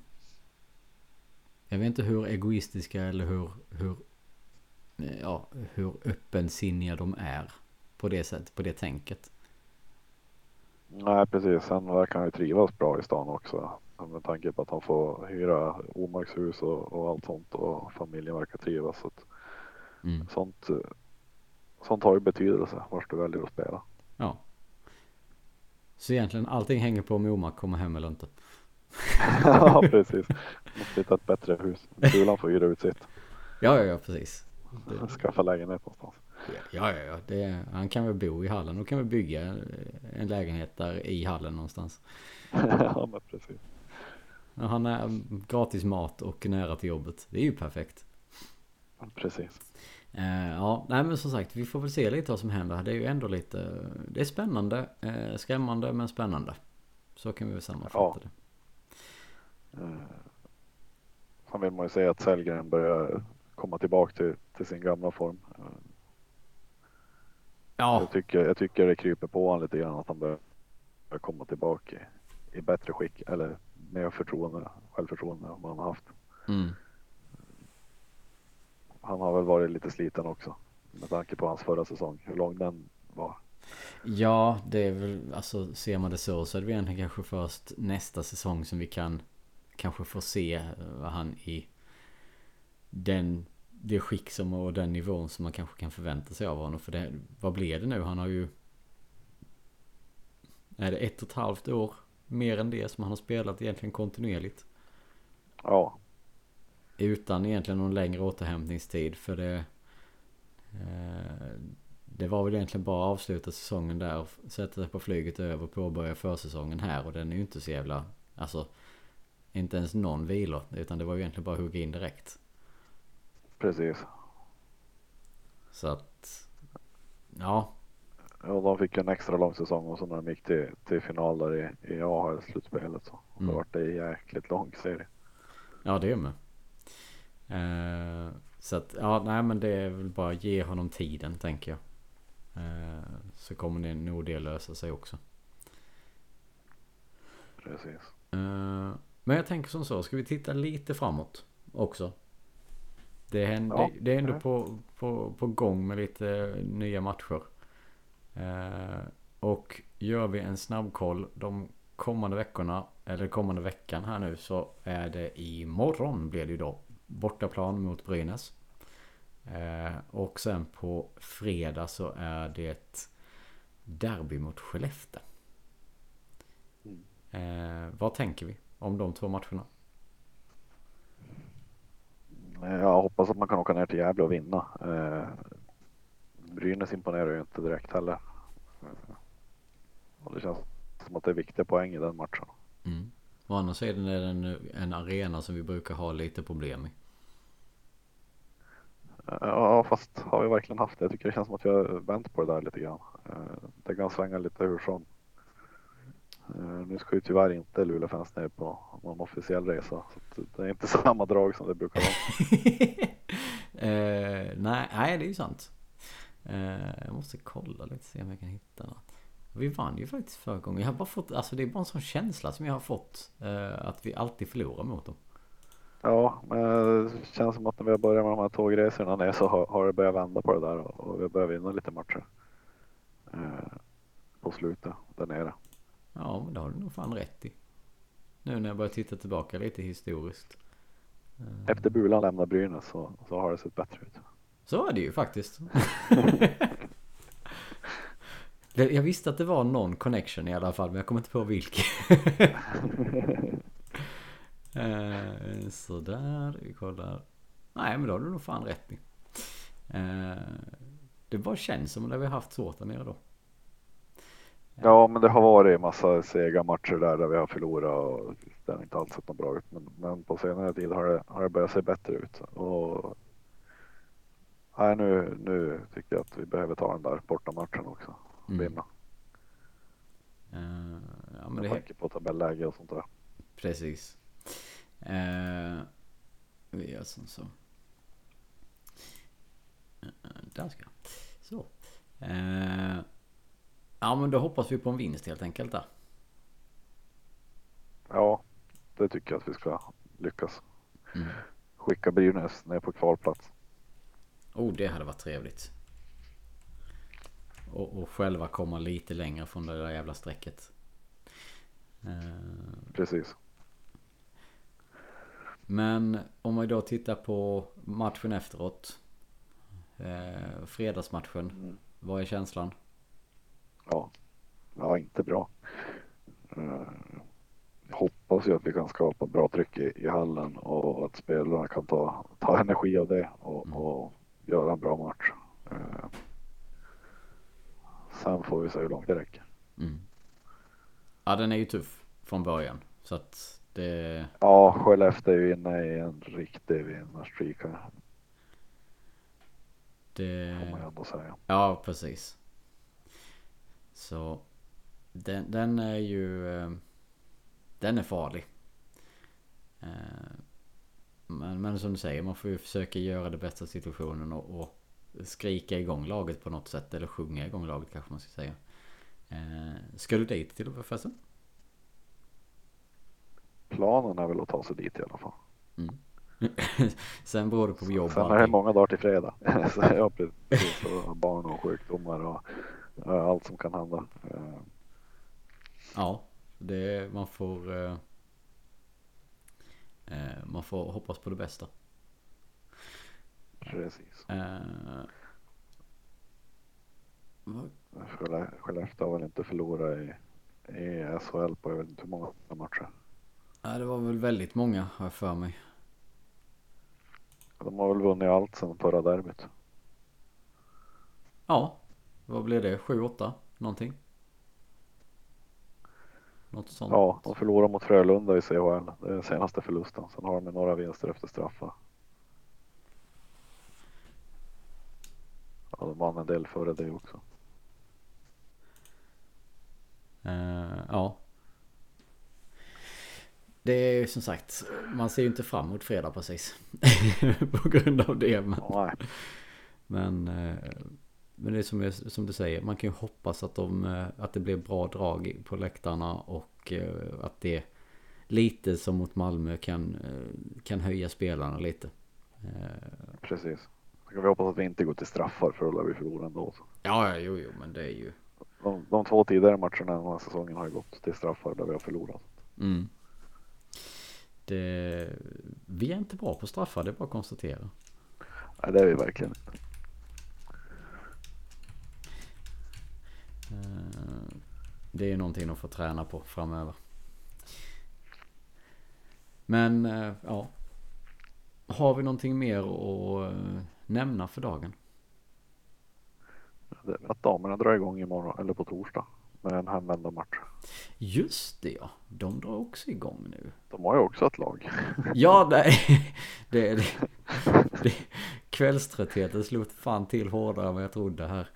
jag vet inte hur egoistiska eller hur, hur, eh, ja, hur öppensinniga de är på det sättet, på det tänket. Nej precis, sen verkar han ju trivas bra i stan också. Med tanke på att han får hyra omaxhus och, och allt sånt och familjen verkar trivas. Så Mm. sånt, sånt har ju betydelse vart du väljer att spela. Så egentligen allting hänger på om Omark kommer hem eller inte. ja precis. Måste hitta ett bättre hus. Kulan får hyra ut sitt. Ja, ja, ja, precis. Det, Skaffa lägenhet någonstans. ja, ja, ja. Det, han kan väl bo i hallen och kan väl bygga en lägenhet där i hallen någonstans. ja men precis. Han är gratis mat och nära till jobbet. Det är ju perfekt. Precis. Eh, ja, nej men som sagt, vi får väl se lite vad som händer. Det är ju ändå lite, det är spännande, eh, skrämmande men spännande. Så kan vi väl sammanfatta Ja. det. Eh, Sen vill man ju säga att Sellgren börjar komma tillbaka till, till sin gamla form. Eh, Ja, Jag, tycker, jag tycker det kryper på honom lite grann att han börjar komma tillbaka i, i bättre skick eller mer förtroende, självförtroende än vad han har haft. mm. Han har väl varit lite sliten också med tanke på hans förra säsong, hur lång den var. ja det är väl, alltså ser man det så så är det väl egentligen kanske först nästa säsong som vi kan kanske får se han i den, det skick som och den nivån som man kanske kan förvänta sig av honom. För det, vad blir det nu? Han har ju... Är det ett och ett halvt år mer än det som han har spelat egentligen kontinuerligt? Ja. Utan egentligen någon längre återhämtningstid för det... Eh, det var väl egentligen bara att avsluta säsongen där, sätta sig på flyget över och påbörja försäsongen här och den är ju inte så jävla... Alltså... Inte ens någon vilor, utan det var ju egentligen bara att hugga in direkt. Precis. Så att... Ja. Ja, de fick en extra lång säsong och så när de gick till, till final där i, i AHL-slutspelet så. Mm. Då vart det jäkligt lång serie. Ja, det är med. Eh, så att, ja, nej men det är väl bara ge honom tiden tänker jag. Eh, så kommer det nog det lösa sig också. Precis. Eh, men jag tänker som så, ska vi titta lite framåt också? Det, händer, ja. det, det är ändå på, på, på gång med lite nya matcher. Eh, och gör vi en snabbkoll de kommande veckorna, eller kommande veckan här nu, så är det imorgon blir det ju då. Bortaplan mot Brynäs. Eh, och sen på fredag så är det derby mot Skellefteå. Mm. Eh, vad tänker vi om de två matcherna? Jag hoppas att man kan åka ner till Gävle och vinna. Eh, Brynäs imponerar ju inte direkt heller. Och det känns som att det är viktiga poäng i den matchen. Mm. Å andra sidan är det en, en arena som vi brukar ha lite problem i. Ja fast har vi verkligen haft det? Jag tycker det känns som att vi har vänt på det där lite grann. Eh, det kan svänga lite hur som. Eh, nu ska ju tyvärr inte Luleåfans ner på någon officiell resa. Så det är inte samma drag som det brukar vara. uh, nej, nej, det är ju sant. Uh, jag måste kolla lite se om jag kan hitta något. Vi vann ju faktiskt förra gången. Jag har bara fått, alltså det är bara en sån känsla som jag har fått. Uh, att vi alltid förlorar mot dem. Ja, men det känns som att när vi har börjat med de här tågresorna ner så har, har det börjat vända på det där och, och vi har börjat vinna lite matcher. Eh, på slutet där nere. Ja, men det har du nog fan rätt i. Nu när jag börjar titta tillbaka lite historiskt. Eh. Efter Bulan lämnar Brynäs så, så har det sett bättre ut. Så är det ju faktiskt. jag visste att det var någon connection i alla fall, men jag kommer inte på vilken. eh, sådär, vi kollar. Nej, men då har du nog fan rätt i. Eh, det bara känns som att vi har haft svårt där nere då. Ja, men det har varit massa sega matcher där, där vi har förlorat och det har inte alls sett något bra ut. Men, men på senare tid har det, har det börjat se bättre ut. Och, nej, nu, nu tycker jag att vi behöver ta den där bortamatchen också. Mm. Vinna. Uh, ja, men Med det... tanke på tabelläge och sånt där. Precis. Uh, vi gör som så. Uh, där ska jag. Så. Uh, Ja men då hoppas vi på en vinst helt enkelt där. Ja, det tycker jag att vi ska lyckas. Mm. Skicka Brynäs ner på kvalplats. Oh, det hade varit trevligt. Och, och själva komma lite längre från det där jävla strecket. Uh, Precis. Men om vi då tittar på matchen efteråt. Eh, fredagsmatchen. Mm. Vad är känslan? ja, ja inte bra. Uh, hoppas ju att vi kan skapa bra tryck i, i hallen och att spelarna kan ta, ta energi av det och, mm. och göra en bra match. Uh, sen får vi se hur långt det räcker. Mm. Ja, den är ju tuff från början så att det. Ja, Skellefteå är ju inne i en riktig vinnarstreak här. Det. Får man ju ändå säga. Ja, precis. Så den, den är ju... Eh, den är farlig. Eh, men, men som du säger, man får ju försöka göra det bästa situationen och, och skrika igång laget på något sätt. Eller sjunga igång laget kanske man ska säga. Eh, ska du dit till förresten? Planen är väl att ta sig dit i alla fall. Mm. Sen beror det på jobb Sen är det många dagar till fredag. så jag precis, och barn och sjukdomar och allt som kan hända. Ja, det, man får... Eh, Eh, man får hoppas på det bästa. Precis. Eh, Skelle- Skellefteå har väl inte förlorat i, i SHL på jag vet inte hur många matcher. Ja, det var väl väldigt många har jag för mig. De har väl vunnit allt sedan förra derbyt. Ja, vad blir det? 7-8 någonting? Något sånt. Ja, de förlorade mot Frölunda i CHL. Det är den senaste förlusten. Sen har de några vinster efter straffar. Ja, de vann en del före det också. Eh, ja. Det är ju som sagt, man ser ju inte fram emot fredag precis. På grund av det. Men, Ja, men, eh, men det är som, som du säger, man kan ju hoppas att, de, eh, att det blir bra drag på läktarna och eh, att det lite som mot Malmö kan, kan höja spelarna lite. Precis. Så kan vi hoppas att vi inte går till straffar för då lär vi förlora ändå. Ja, jo, jo, men det är ju... De, de två tidigare matcherna den här säsongen har ju gått till straffar där vi har förlorat. Mm. Det, vi är inte bra på straffar, det är bara att konstatera. Nej, det är vi verkligen inte. Eh, Det är någonting att få träna på framöver. Men eh, ja. Har vi någonting mer att eh, nämna för dagen? Att damerna drar igång imorgon eller på torsdag med en hemvända match. Just det ja, de drar också igång nu. De har ju också ett lag. Ja, nej. Det, det, det, kvällströttheten slog fan till hårdare än vad jag trodde här.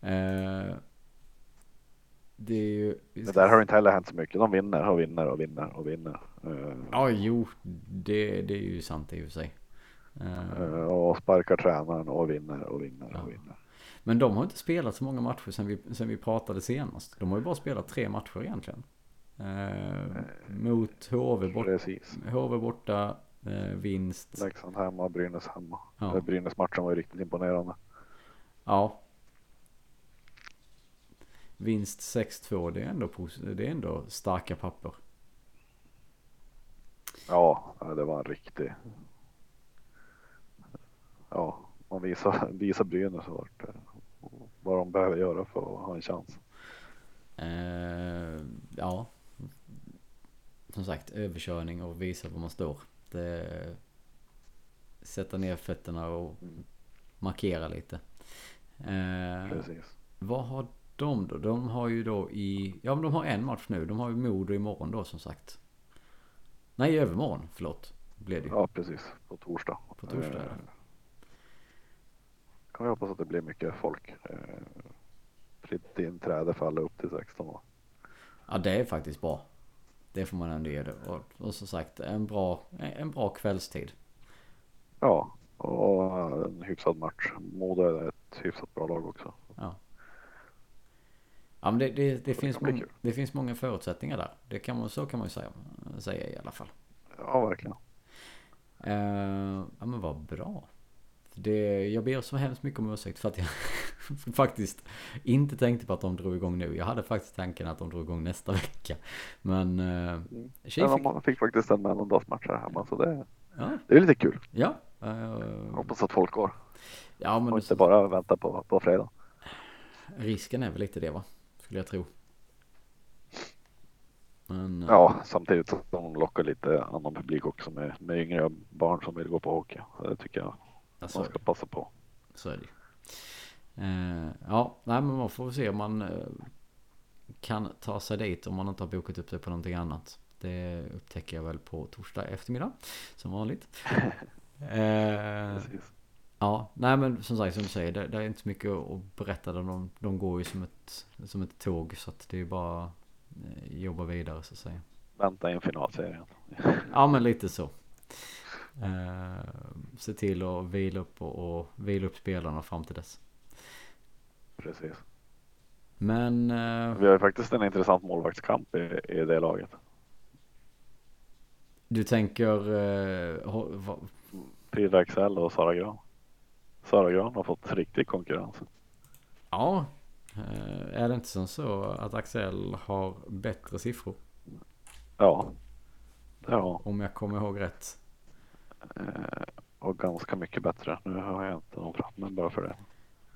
Eh, det är ju... ska där har det inte heller hänt så mycket. De vinner och vinner och vinner och vinner. Eh, Ja, jo, det, det är ju sant i och för sig. Eh, eh, Och sparkar tränaren och vinner och vinner Ja. och vinner. Men de har inte spelat så många matcher sen vi, sen vi pratade senast. De har ju bara spelat tre matcher egentligen. Eh, mot HV, bort, Precis. HV borta, eh, vinst. Leksand hemma, Brynäs hemma. Ja. Ja. Brynäs-matchen var ju riktigt imponerande. Ja. Vinst 6-2, det är ändå, det är ändå starka papper. Ja, det var en riktig. Ja, man visar, visar Brynäs vart, eh, vad de behöver göra för att ha en chans. Eh, ja. Som sagt, överkörning och visa var man står. Det, sätta ner fötterna och markera lite. Eh, Precis. vad har de då? De har ju då i... Ja men de har en match nu. De har ju Modo imorgon då som sagt. Nej, i övermorgon. Förlåt. Blev det ju. Ja, precis. På torsdag. På torsdag, Eh. Kan vi hoppas att det blir mycket folk. Eh, Fritt inträde för alla upp till 16 år. Ja, det är faktiskt bra. Det får man ändå ge det. Och, och som sagt, en bra, en bra kvällstid. Ja, och en hyfsad match. Modo är ett hyfsat bra lag också. Ja. Ja men det, det, det, finns många, det finns många förutsättningar där. Det kan man, så kan man ju säga, säga i alla fall. Ja, verkligen. Eh, ja men vad bra. Det, jag ber så hemskt mycket om ursäkt för att jag faktiskt inte tänkte på att de drog igång nu. Jag hade faktiskt tanken att de drog igång nästa vecka. Men uh, tjej Men fick... man fick faktiskt en mellandagsmatch här hemma så det, Ja, det är lite kul. ja. eh, Hoppas att folk går ja men och inte bara väntar på, på fredag. risken är väl lite det va? Skulle jag tro. Men, eh, Ja, samtidigt som de lockar lite annan publik också med, med yngre barn som vill gå på hockey. Så det tycker jag alltså, man ska passa på. Så är det. Eh, ja, nej men man får se om man eh, kan ta sig dit om man inte har bokat upp sig på någonting annat. Det upptäcker jag väl på torsdag eftermiddag. Som vanligt. Eh, ja, nej men som sagt som du säger. Det, det är inte så mycket att berätta. De, de går ju som ett, som ett tåg. Så att det är bara eh, jobba vidare så att säga. Vänta in finalserien. Ja men lite så. Eh, se till att vila upp och, och vila upp spelarna fram till dess. Precis. Men eh, Vi har ju faktiskt en intressant målvaktskamp i, i det laget. du tänker... Eh, va- Frida Axel och Sara Gran. Sara Gran har fått riktig konkurrens. ja. Eh, är det inte som så att Axel har bättre siffror? Ja, det har. Om jag kommer ihåg rätt. Eh, och ganska mycket bättre. Nu har jag inte någon framme bara för det.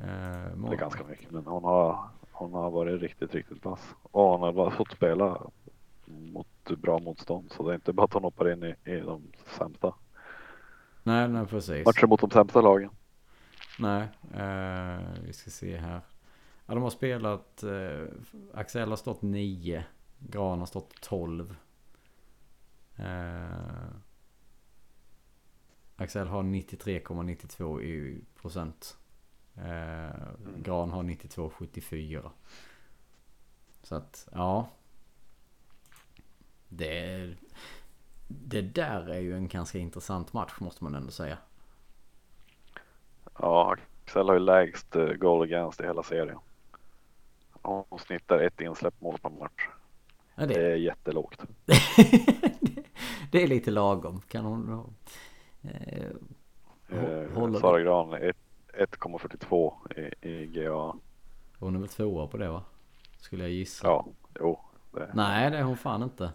Eh, det är ganska mycket men hon har, hon har varit riktigt, riktigt vass. Och hon har bara fått spela mot bra motstånd så det är inte bara att hon hoppar in i, i de sämsta. Nej, nej precis. Matcher mot de sämsta lagen. Nej, eh, vi ska se här. Ja, de har spelat, eh, Axel har stått 9. Gran har stått 12. Eh, Axel har 93,92 i procent. Eh, mm. Gran har 92,74. Så att, ja. Det, det där är ju en ganska intressant match måste man ändå säga. Ja, Axel har ju lägst eh, goal against i hela serien. Hon snittar ett insläppt mål per match. Ja, det... det är jättelågt. det är lite lagom. Kan hon eh, eh Sara Gran 1,42 i, i GA. Hon är väl tvåa på det va? Skulle jag gissa. Ja, jo. Det. Nej det är hon fan inte.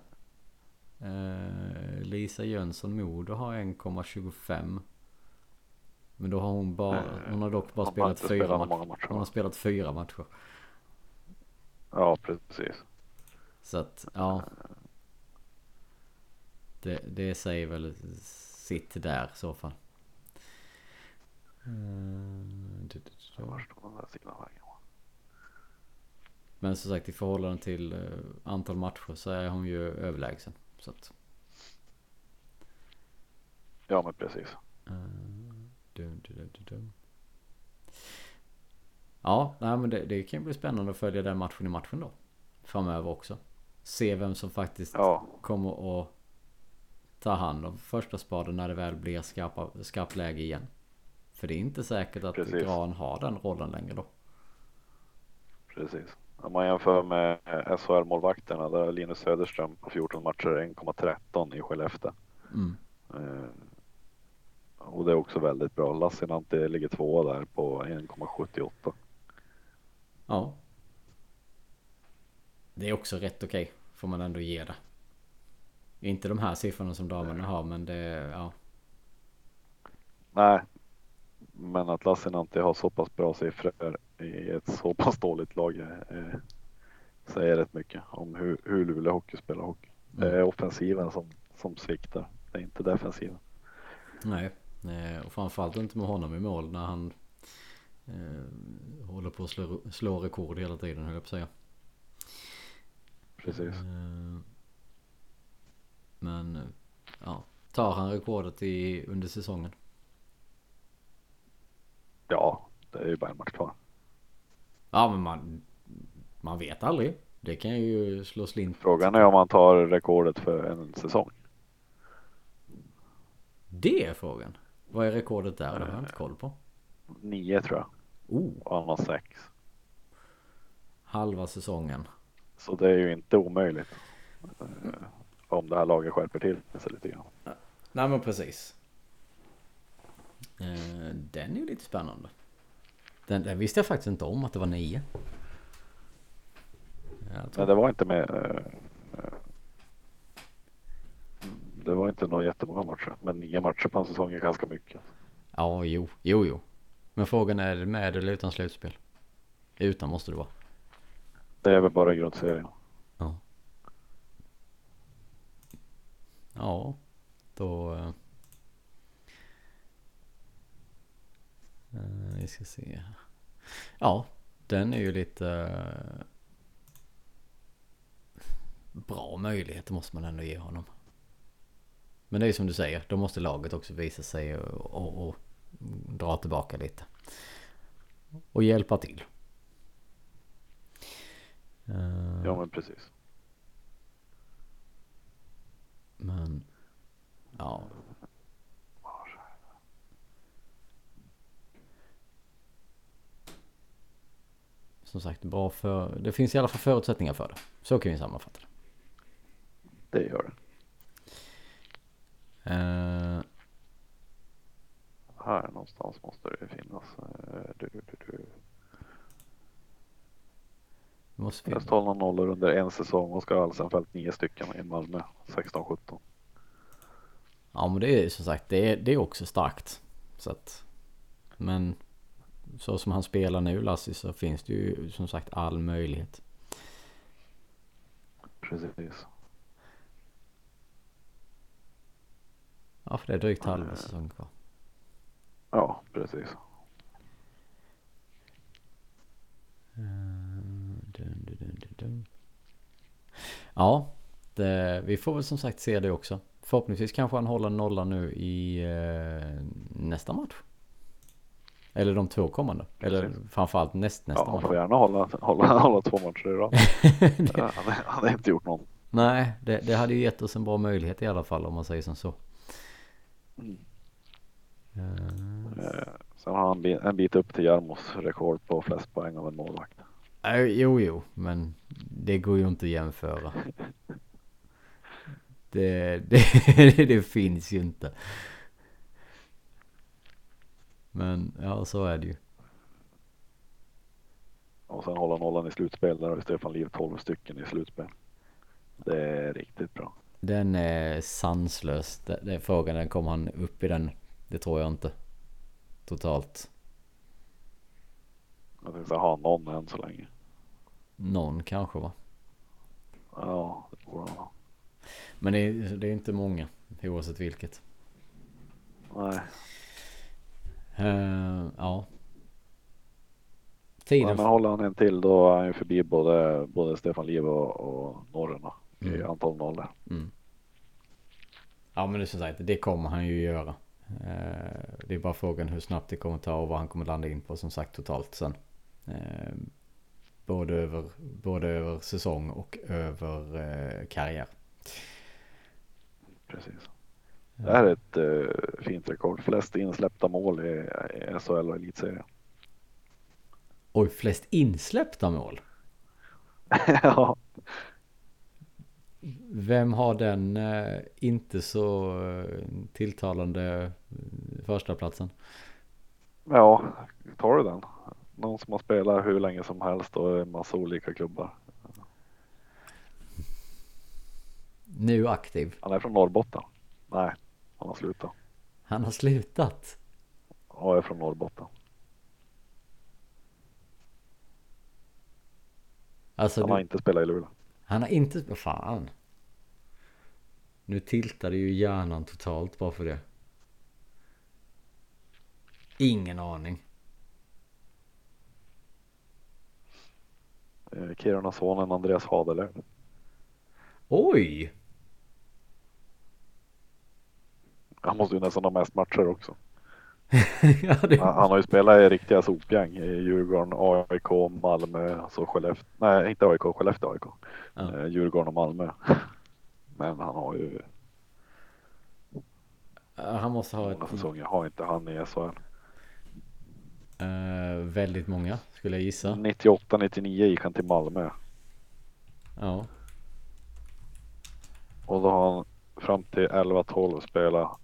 Eh, Lisa Jönsson Modo har 1,25. Men då har hon bara, hon har dock bara spelat fyra matcher. matcher. Hon har spelat fyra matcher. Ja, precis. Så att, ja. Det, det säger väl sitt där i så fall. Men som sagt i förhållande till uh, antal matcher så är hon ju överlägsen. Så att... Ja men precis. Dum, dum, dum, Ja, nej, men det, det kan bli spännande att följa den matchen i matchen då. Framöver också. Se vem som faktiskt ja. kommer att ta hand om första spaden när det väl blir skarpa, skarpt läge igen. För det är inte säkert att Precis. Gran har den rollen längre då. Precis. Om man jämför med SHL-målvakterna där Linus Söderström på 14 matcher 1,13 i Skellefteå. Mm. Eh, och det är också väldigt bra. Lassinantti ligger tvåa där på 1,78. Ja. Det är också rätt okej. Okay, får man ändå ge det. Inte de här siffrorna som damerna har men det, ja. Nej. Men att Lassinantti har så pass bra siffror i ett så pass dåligt lag eh, säger rätt mycket om hur, hur Luleå Hockey spelar hockey. Mm. Det är offensiven som, som sviktar. Det är inte defensiven. Nej, och framförallt inte med honom i mål när han eh, håller på att slå, slå rekord hela tiden höll jag på att säga. Precis. Eh, men ja, tar han rekordet i, under säsongen? Ja, det är ju bara en match kvar. Ja, men man, man vet aldrig. Det kan ju slå slint. Frågan är om han tar rekordet för en säsong. Det är frågan. Vad är rekordet där? Det har jag inte koll på. Nio tror jag. Oh. Och han har sex. Halva säsongen. Så det är ju inte omöjligt. Om det här laget skärper till sig lite grann. Nej men precis. Eh, den är ju lite spännande. Den, den visste jag faktiskt inte om att det var nio. Nej det var inte med. Eh, det var inte några jättemånga matcher. Men nio matcher på en säsong är ganska mycket. Ja jo, jo jo. Men frågan är med eller utan slutspel? Utan måste det vara. Det är väl bara grundserien. Ja. Ja, då. Uh, vi ska se. Ja, den är ju lite. Eh, bra möjligheter måste man ändå ge honom. Men det är ju som du säger, då måste laget också visa sig och, och, och dra tillbaka lite. Och hjälpa till. Uh, ja men precis. Men ja. Som sagt, bra för... Det finns i alla fall förutsättningar för det. Så kan vi sammanfatta det. Det gör det. Uh, här någonstans måste det finnas. Uh, du, du, du. Måste Flest hållna nollor under en säsong. Oskar Alsenfelt nio stycken i Malmö 16-17. Ja men det är som sagt, det är, det är också starkt. Så att, men så som han spelar nu Lassi så finns det ju som sagt all möjlighet. Precis. Ja för det är drygt halva säsong kvar. Ja, precis. Dun, dun. Ja, det, vi får väl som sagt se det också. Förhoppningsvis kanske han håller nolla nu i eh, nästa match. Eller de två kommande. Eller Precis. framförallt näst nästa Ja, han match. får gärna hålla, hålla, hålla två matcher i rad. Ja, han, han har inte gjort någon. Nej, det, det hade ju gett oss en bra möjlighet i alla fall om man säger som så. Mm. Eh, Sen har han en bit upp till Jarmos rekord på flest poäng av en målvakt. Äh, jo, jo, men det går ju inte att jämföra. Det, det, det finns ju inte. Men ja, så är det ju. Och sen hålla nollan i slutspel. Där har Stefan Liv 12 stycken i slutspel. Det är riktigt bra. Den är sanslös. Det, det är frågan, den kommer han upp i den? Det tror jag inte. Totalt. Jag tänkte ha någon än så länge. Någon kanske va? Ja, det borde han ha. Men det är, det är inte många. Oavsett vilket. Nej, Eh, ja. Tiden. men håller han en till då är han ju förbi både, både Stefan Liv och, och Norren i Mm. antal nollor. Mm. Ja men det är som sagt, det kommer han ju göra. Eh, det är bara frågan hur snabbt det kommer ta och vad han kommer landa in på som sagt totalt sen. Eh, både, över, både över säsong och över eh, karriär. Precis. Det här är ett eh, fint rekord. Flest insläppta mål i, i SHL och elitserien. Oj, flest insläppta mål. ja, Vem har den eh, inte så eh, tilltalande eh, första platsen? ja, tar du den? Någon som har spelat hur länge som helst och en massa olika klubbar. Nu aktiv. Han är från Norrbotten. Nej, han har slutat. Han har slutat. Och är från Norrbotten. Alltså, Han du, har inte spelat i Luleå. Han har inte... Vad fan. Nu tiltade ju hjärnan totalt bara för det. Ingen aning. Kiruna-sonen Andreas Hadelöv. Oj! Han måste ju nästan ha mest matcher också. ja, det... Han, han har ju spelat i riktiga sopgäng i Djurgården, AIK, Malmö, alltså Skellefteå. Nej, inte AIK, Skellefteå AIK. Ja. Eh, Djurgården och Malmö. Men han har ju Han måste ha ett... säsonger. Har inte han i SHL. Eh, väldigt många, skulle jag gissa. 98, 99 gick han till Malmö. Ja. Och då har han fram till 11, 12 spelat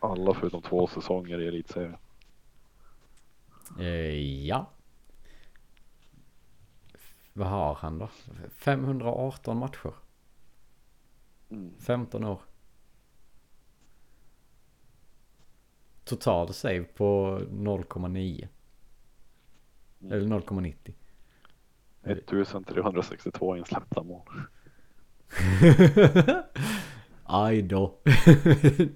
alla förutom två säsonger i elitserien. Eh, ja. Vad har han då? 518 matcher. Mm. 15 år. Total save på 0,9. Mm. Eller 0,90. 1362 insläppta mål. Aj då.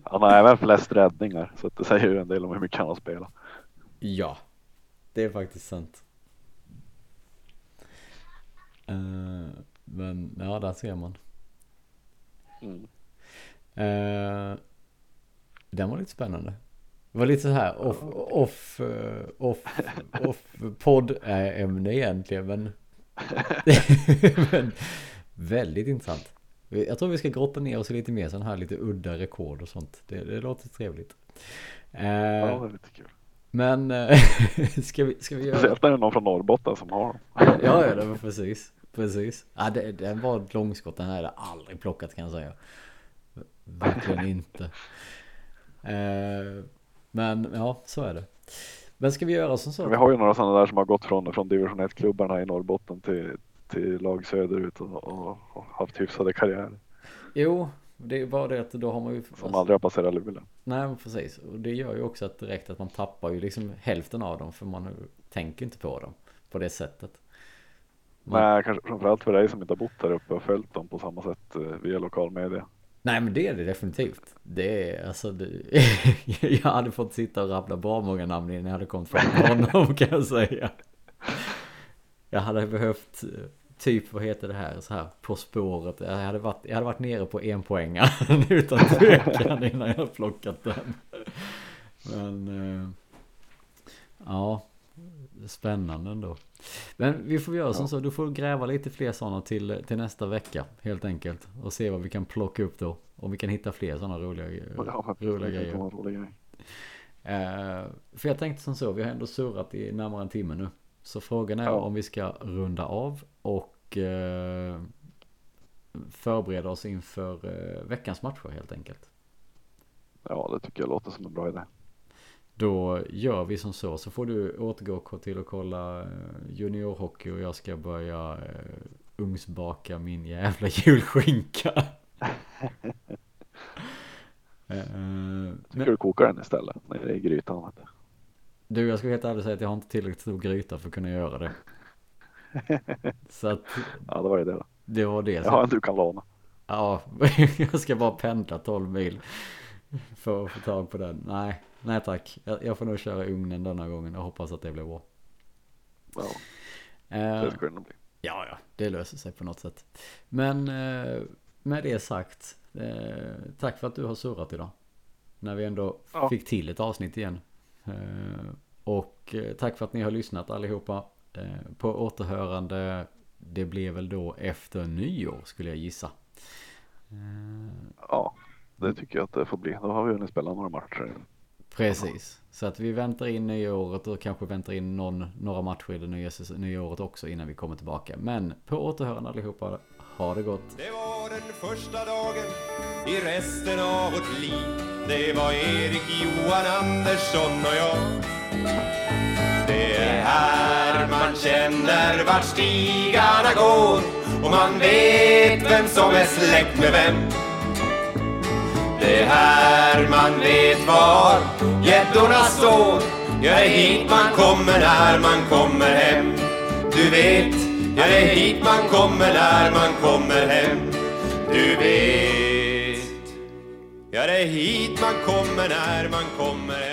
Han har även flest räddningar så det säger ju en del om hur mycket han har spelat. ja. Det är faktiskt sant. Eh, men ja, där ser man. Mm. Uh, den var lite spännande. Det var lite så här off, off, eh, off, off podd-ämne egentligen men, men väldigt intressant. Jag tror vi ska grotta ner oss lite mer sån här lite udda rekord och sånt. Det, det låter trevligt. Eh, Ja, det är lite kul. men eh, ska, vi, ska vi göra? Speciellt när det är någon från Norrbotten som har dem. Ja, ja, det var precis. Precis. Ja, det, den var ett långskott. Den här hade jag aldrig plockat kan jag säga. Verkligen inte. Men ja, så är det. Men ska vi göra som så? Vi har ju några sådana där som har gått från, från division 1-klubbarna i Norrbotten till, till lag söderut och, och, och haft hyfsade karriärer. Jo, Det är bara det att då har man ju... Som aldrig har passerat Luleå. Nej precis. Och det gör ju också att direkt att man tappar ju liksom hälften av dem. För man tänker inte på dem på det sättet. Man... Nej, kanske framförallt för dig som inte har bott där uppe och följt dem på samma sätt eh, via lokal media. Nej men det är det definitivt. Det är alltså det, Jag hade fått sitta och rabbla bra många namn innan jag hade kommit fram till honom kan jag säga. Jag hade behövt typ, vad heter det här, så här På spåret. Jag hade varit, jag hade varit nere på en poängar utan tvekan innan jag plockat den. Men eh, ja, spännande ändå. Men vi får göra som ja. så, du får gräva lite fler sådana till, till nästa vecka helt enkelt. Och se vad vi kan plocka upp då. Om vi kan hitta fler sådana roliga, ja, roliga grejer. Roliga. Uh, för jag tänkte som så, vi har ändå surrat i närmare en timme nu. Så frågan är ja. om vi ska runda av och uh, förbereda oss inför uh, veckans matcher helt enkelt. Ja, det tycker jag låter som en bra idé. Då gör vi som så. Så får du återgå till att kolla eh, juniorhockey och jag ska börja uh, ugnsbaka min jävla julskinka. uh, Ska du koka den istället? Nej, det är grytan. Du, jag ska helt ärligt säga att jag har inte tillräckligt stor gryta för att kunna göra det. Så att. Ja, det var det då. Det var det. Har en du kan låna. Ja, jag ska bara pendla 12 mil. För att få tag på den. Nej, nej tack. Jag, jag får nog köra ugnen denna gången och hoppas att det blir bra. Ja, eh, det ska det nog bli. Ja, ja, det löser sig på något sätt. Men eh, med det sagt, eh, tack för att du har surrat idag. När vi ändå ja. fick till ett avsnitt igen. Och tack för att ni har lyssnat allihopa. På återhörande, det blir väl då efter nyår skulle jag gissa. Ja, det tycker jag att det får bli. Då har vi hunnit spela några matcher. Precis. Så att vi väntar in nya året och kanske väntar in någon, några matcher i det nya, nya året också innan vi kommer tillbaka. Men på återhörande allihopa, ha det gott. Det var den första dagen i resten av vårt liv. Det var Erik Johan Andersson och jag. Det är här man känner vart stigarna går och man vet vem som är släkt med vem. Det är här man vet var gäddorna står. Ja, det är hit man kommer när man kommer hem. Du vet, ja det är hit man kommer när man kommer hem. Du vet Ja, det är hit man kommer när man kommer hem.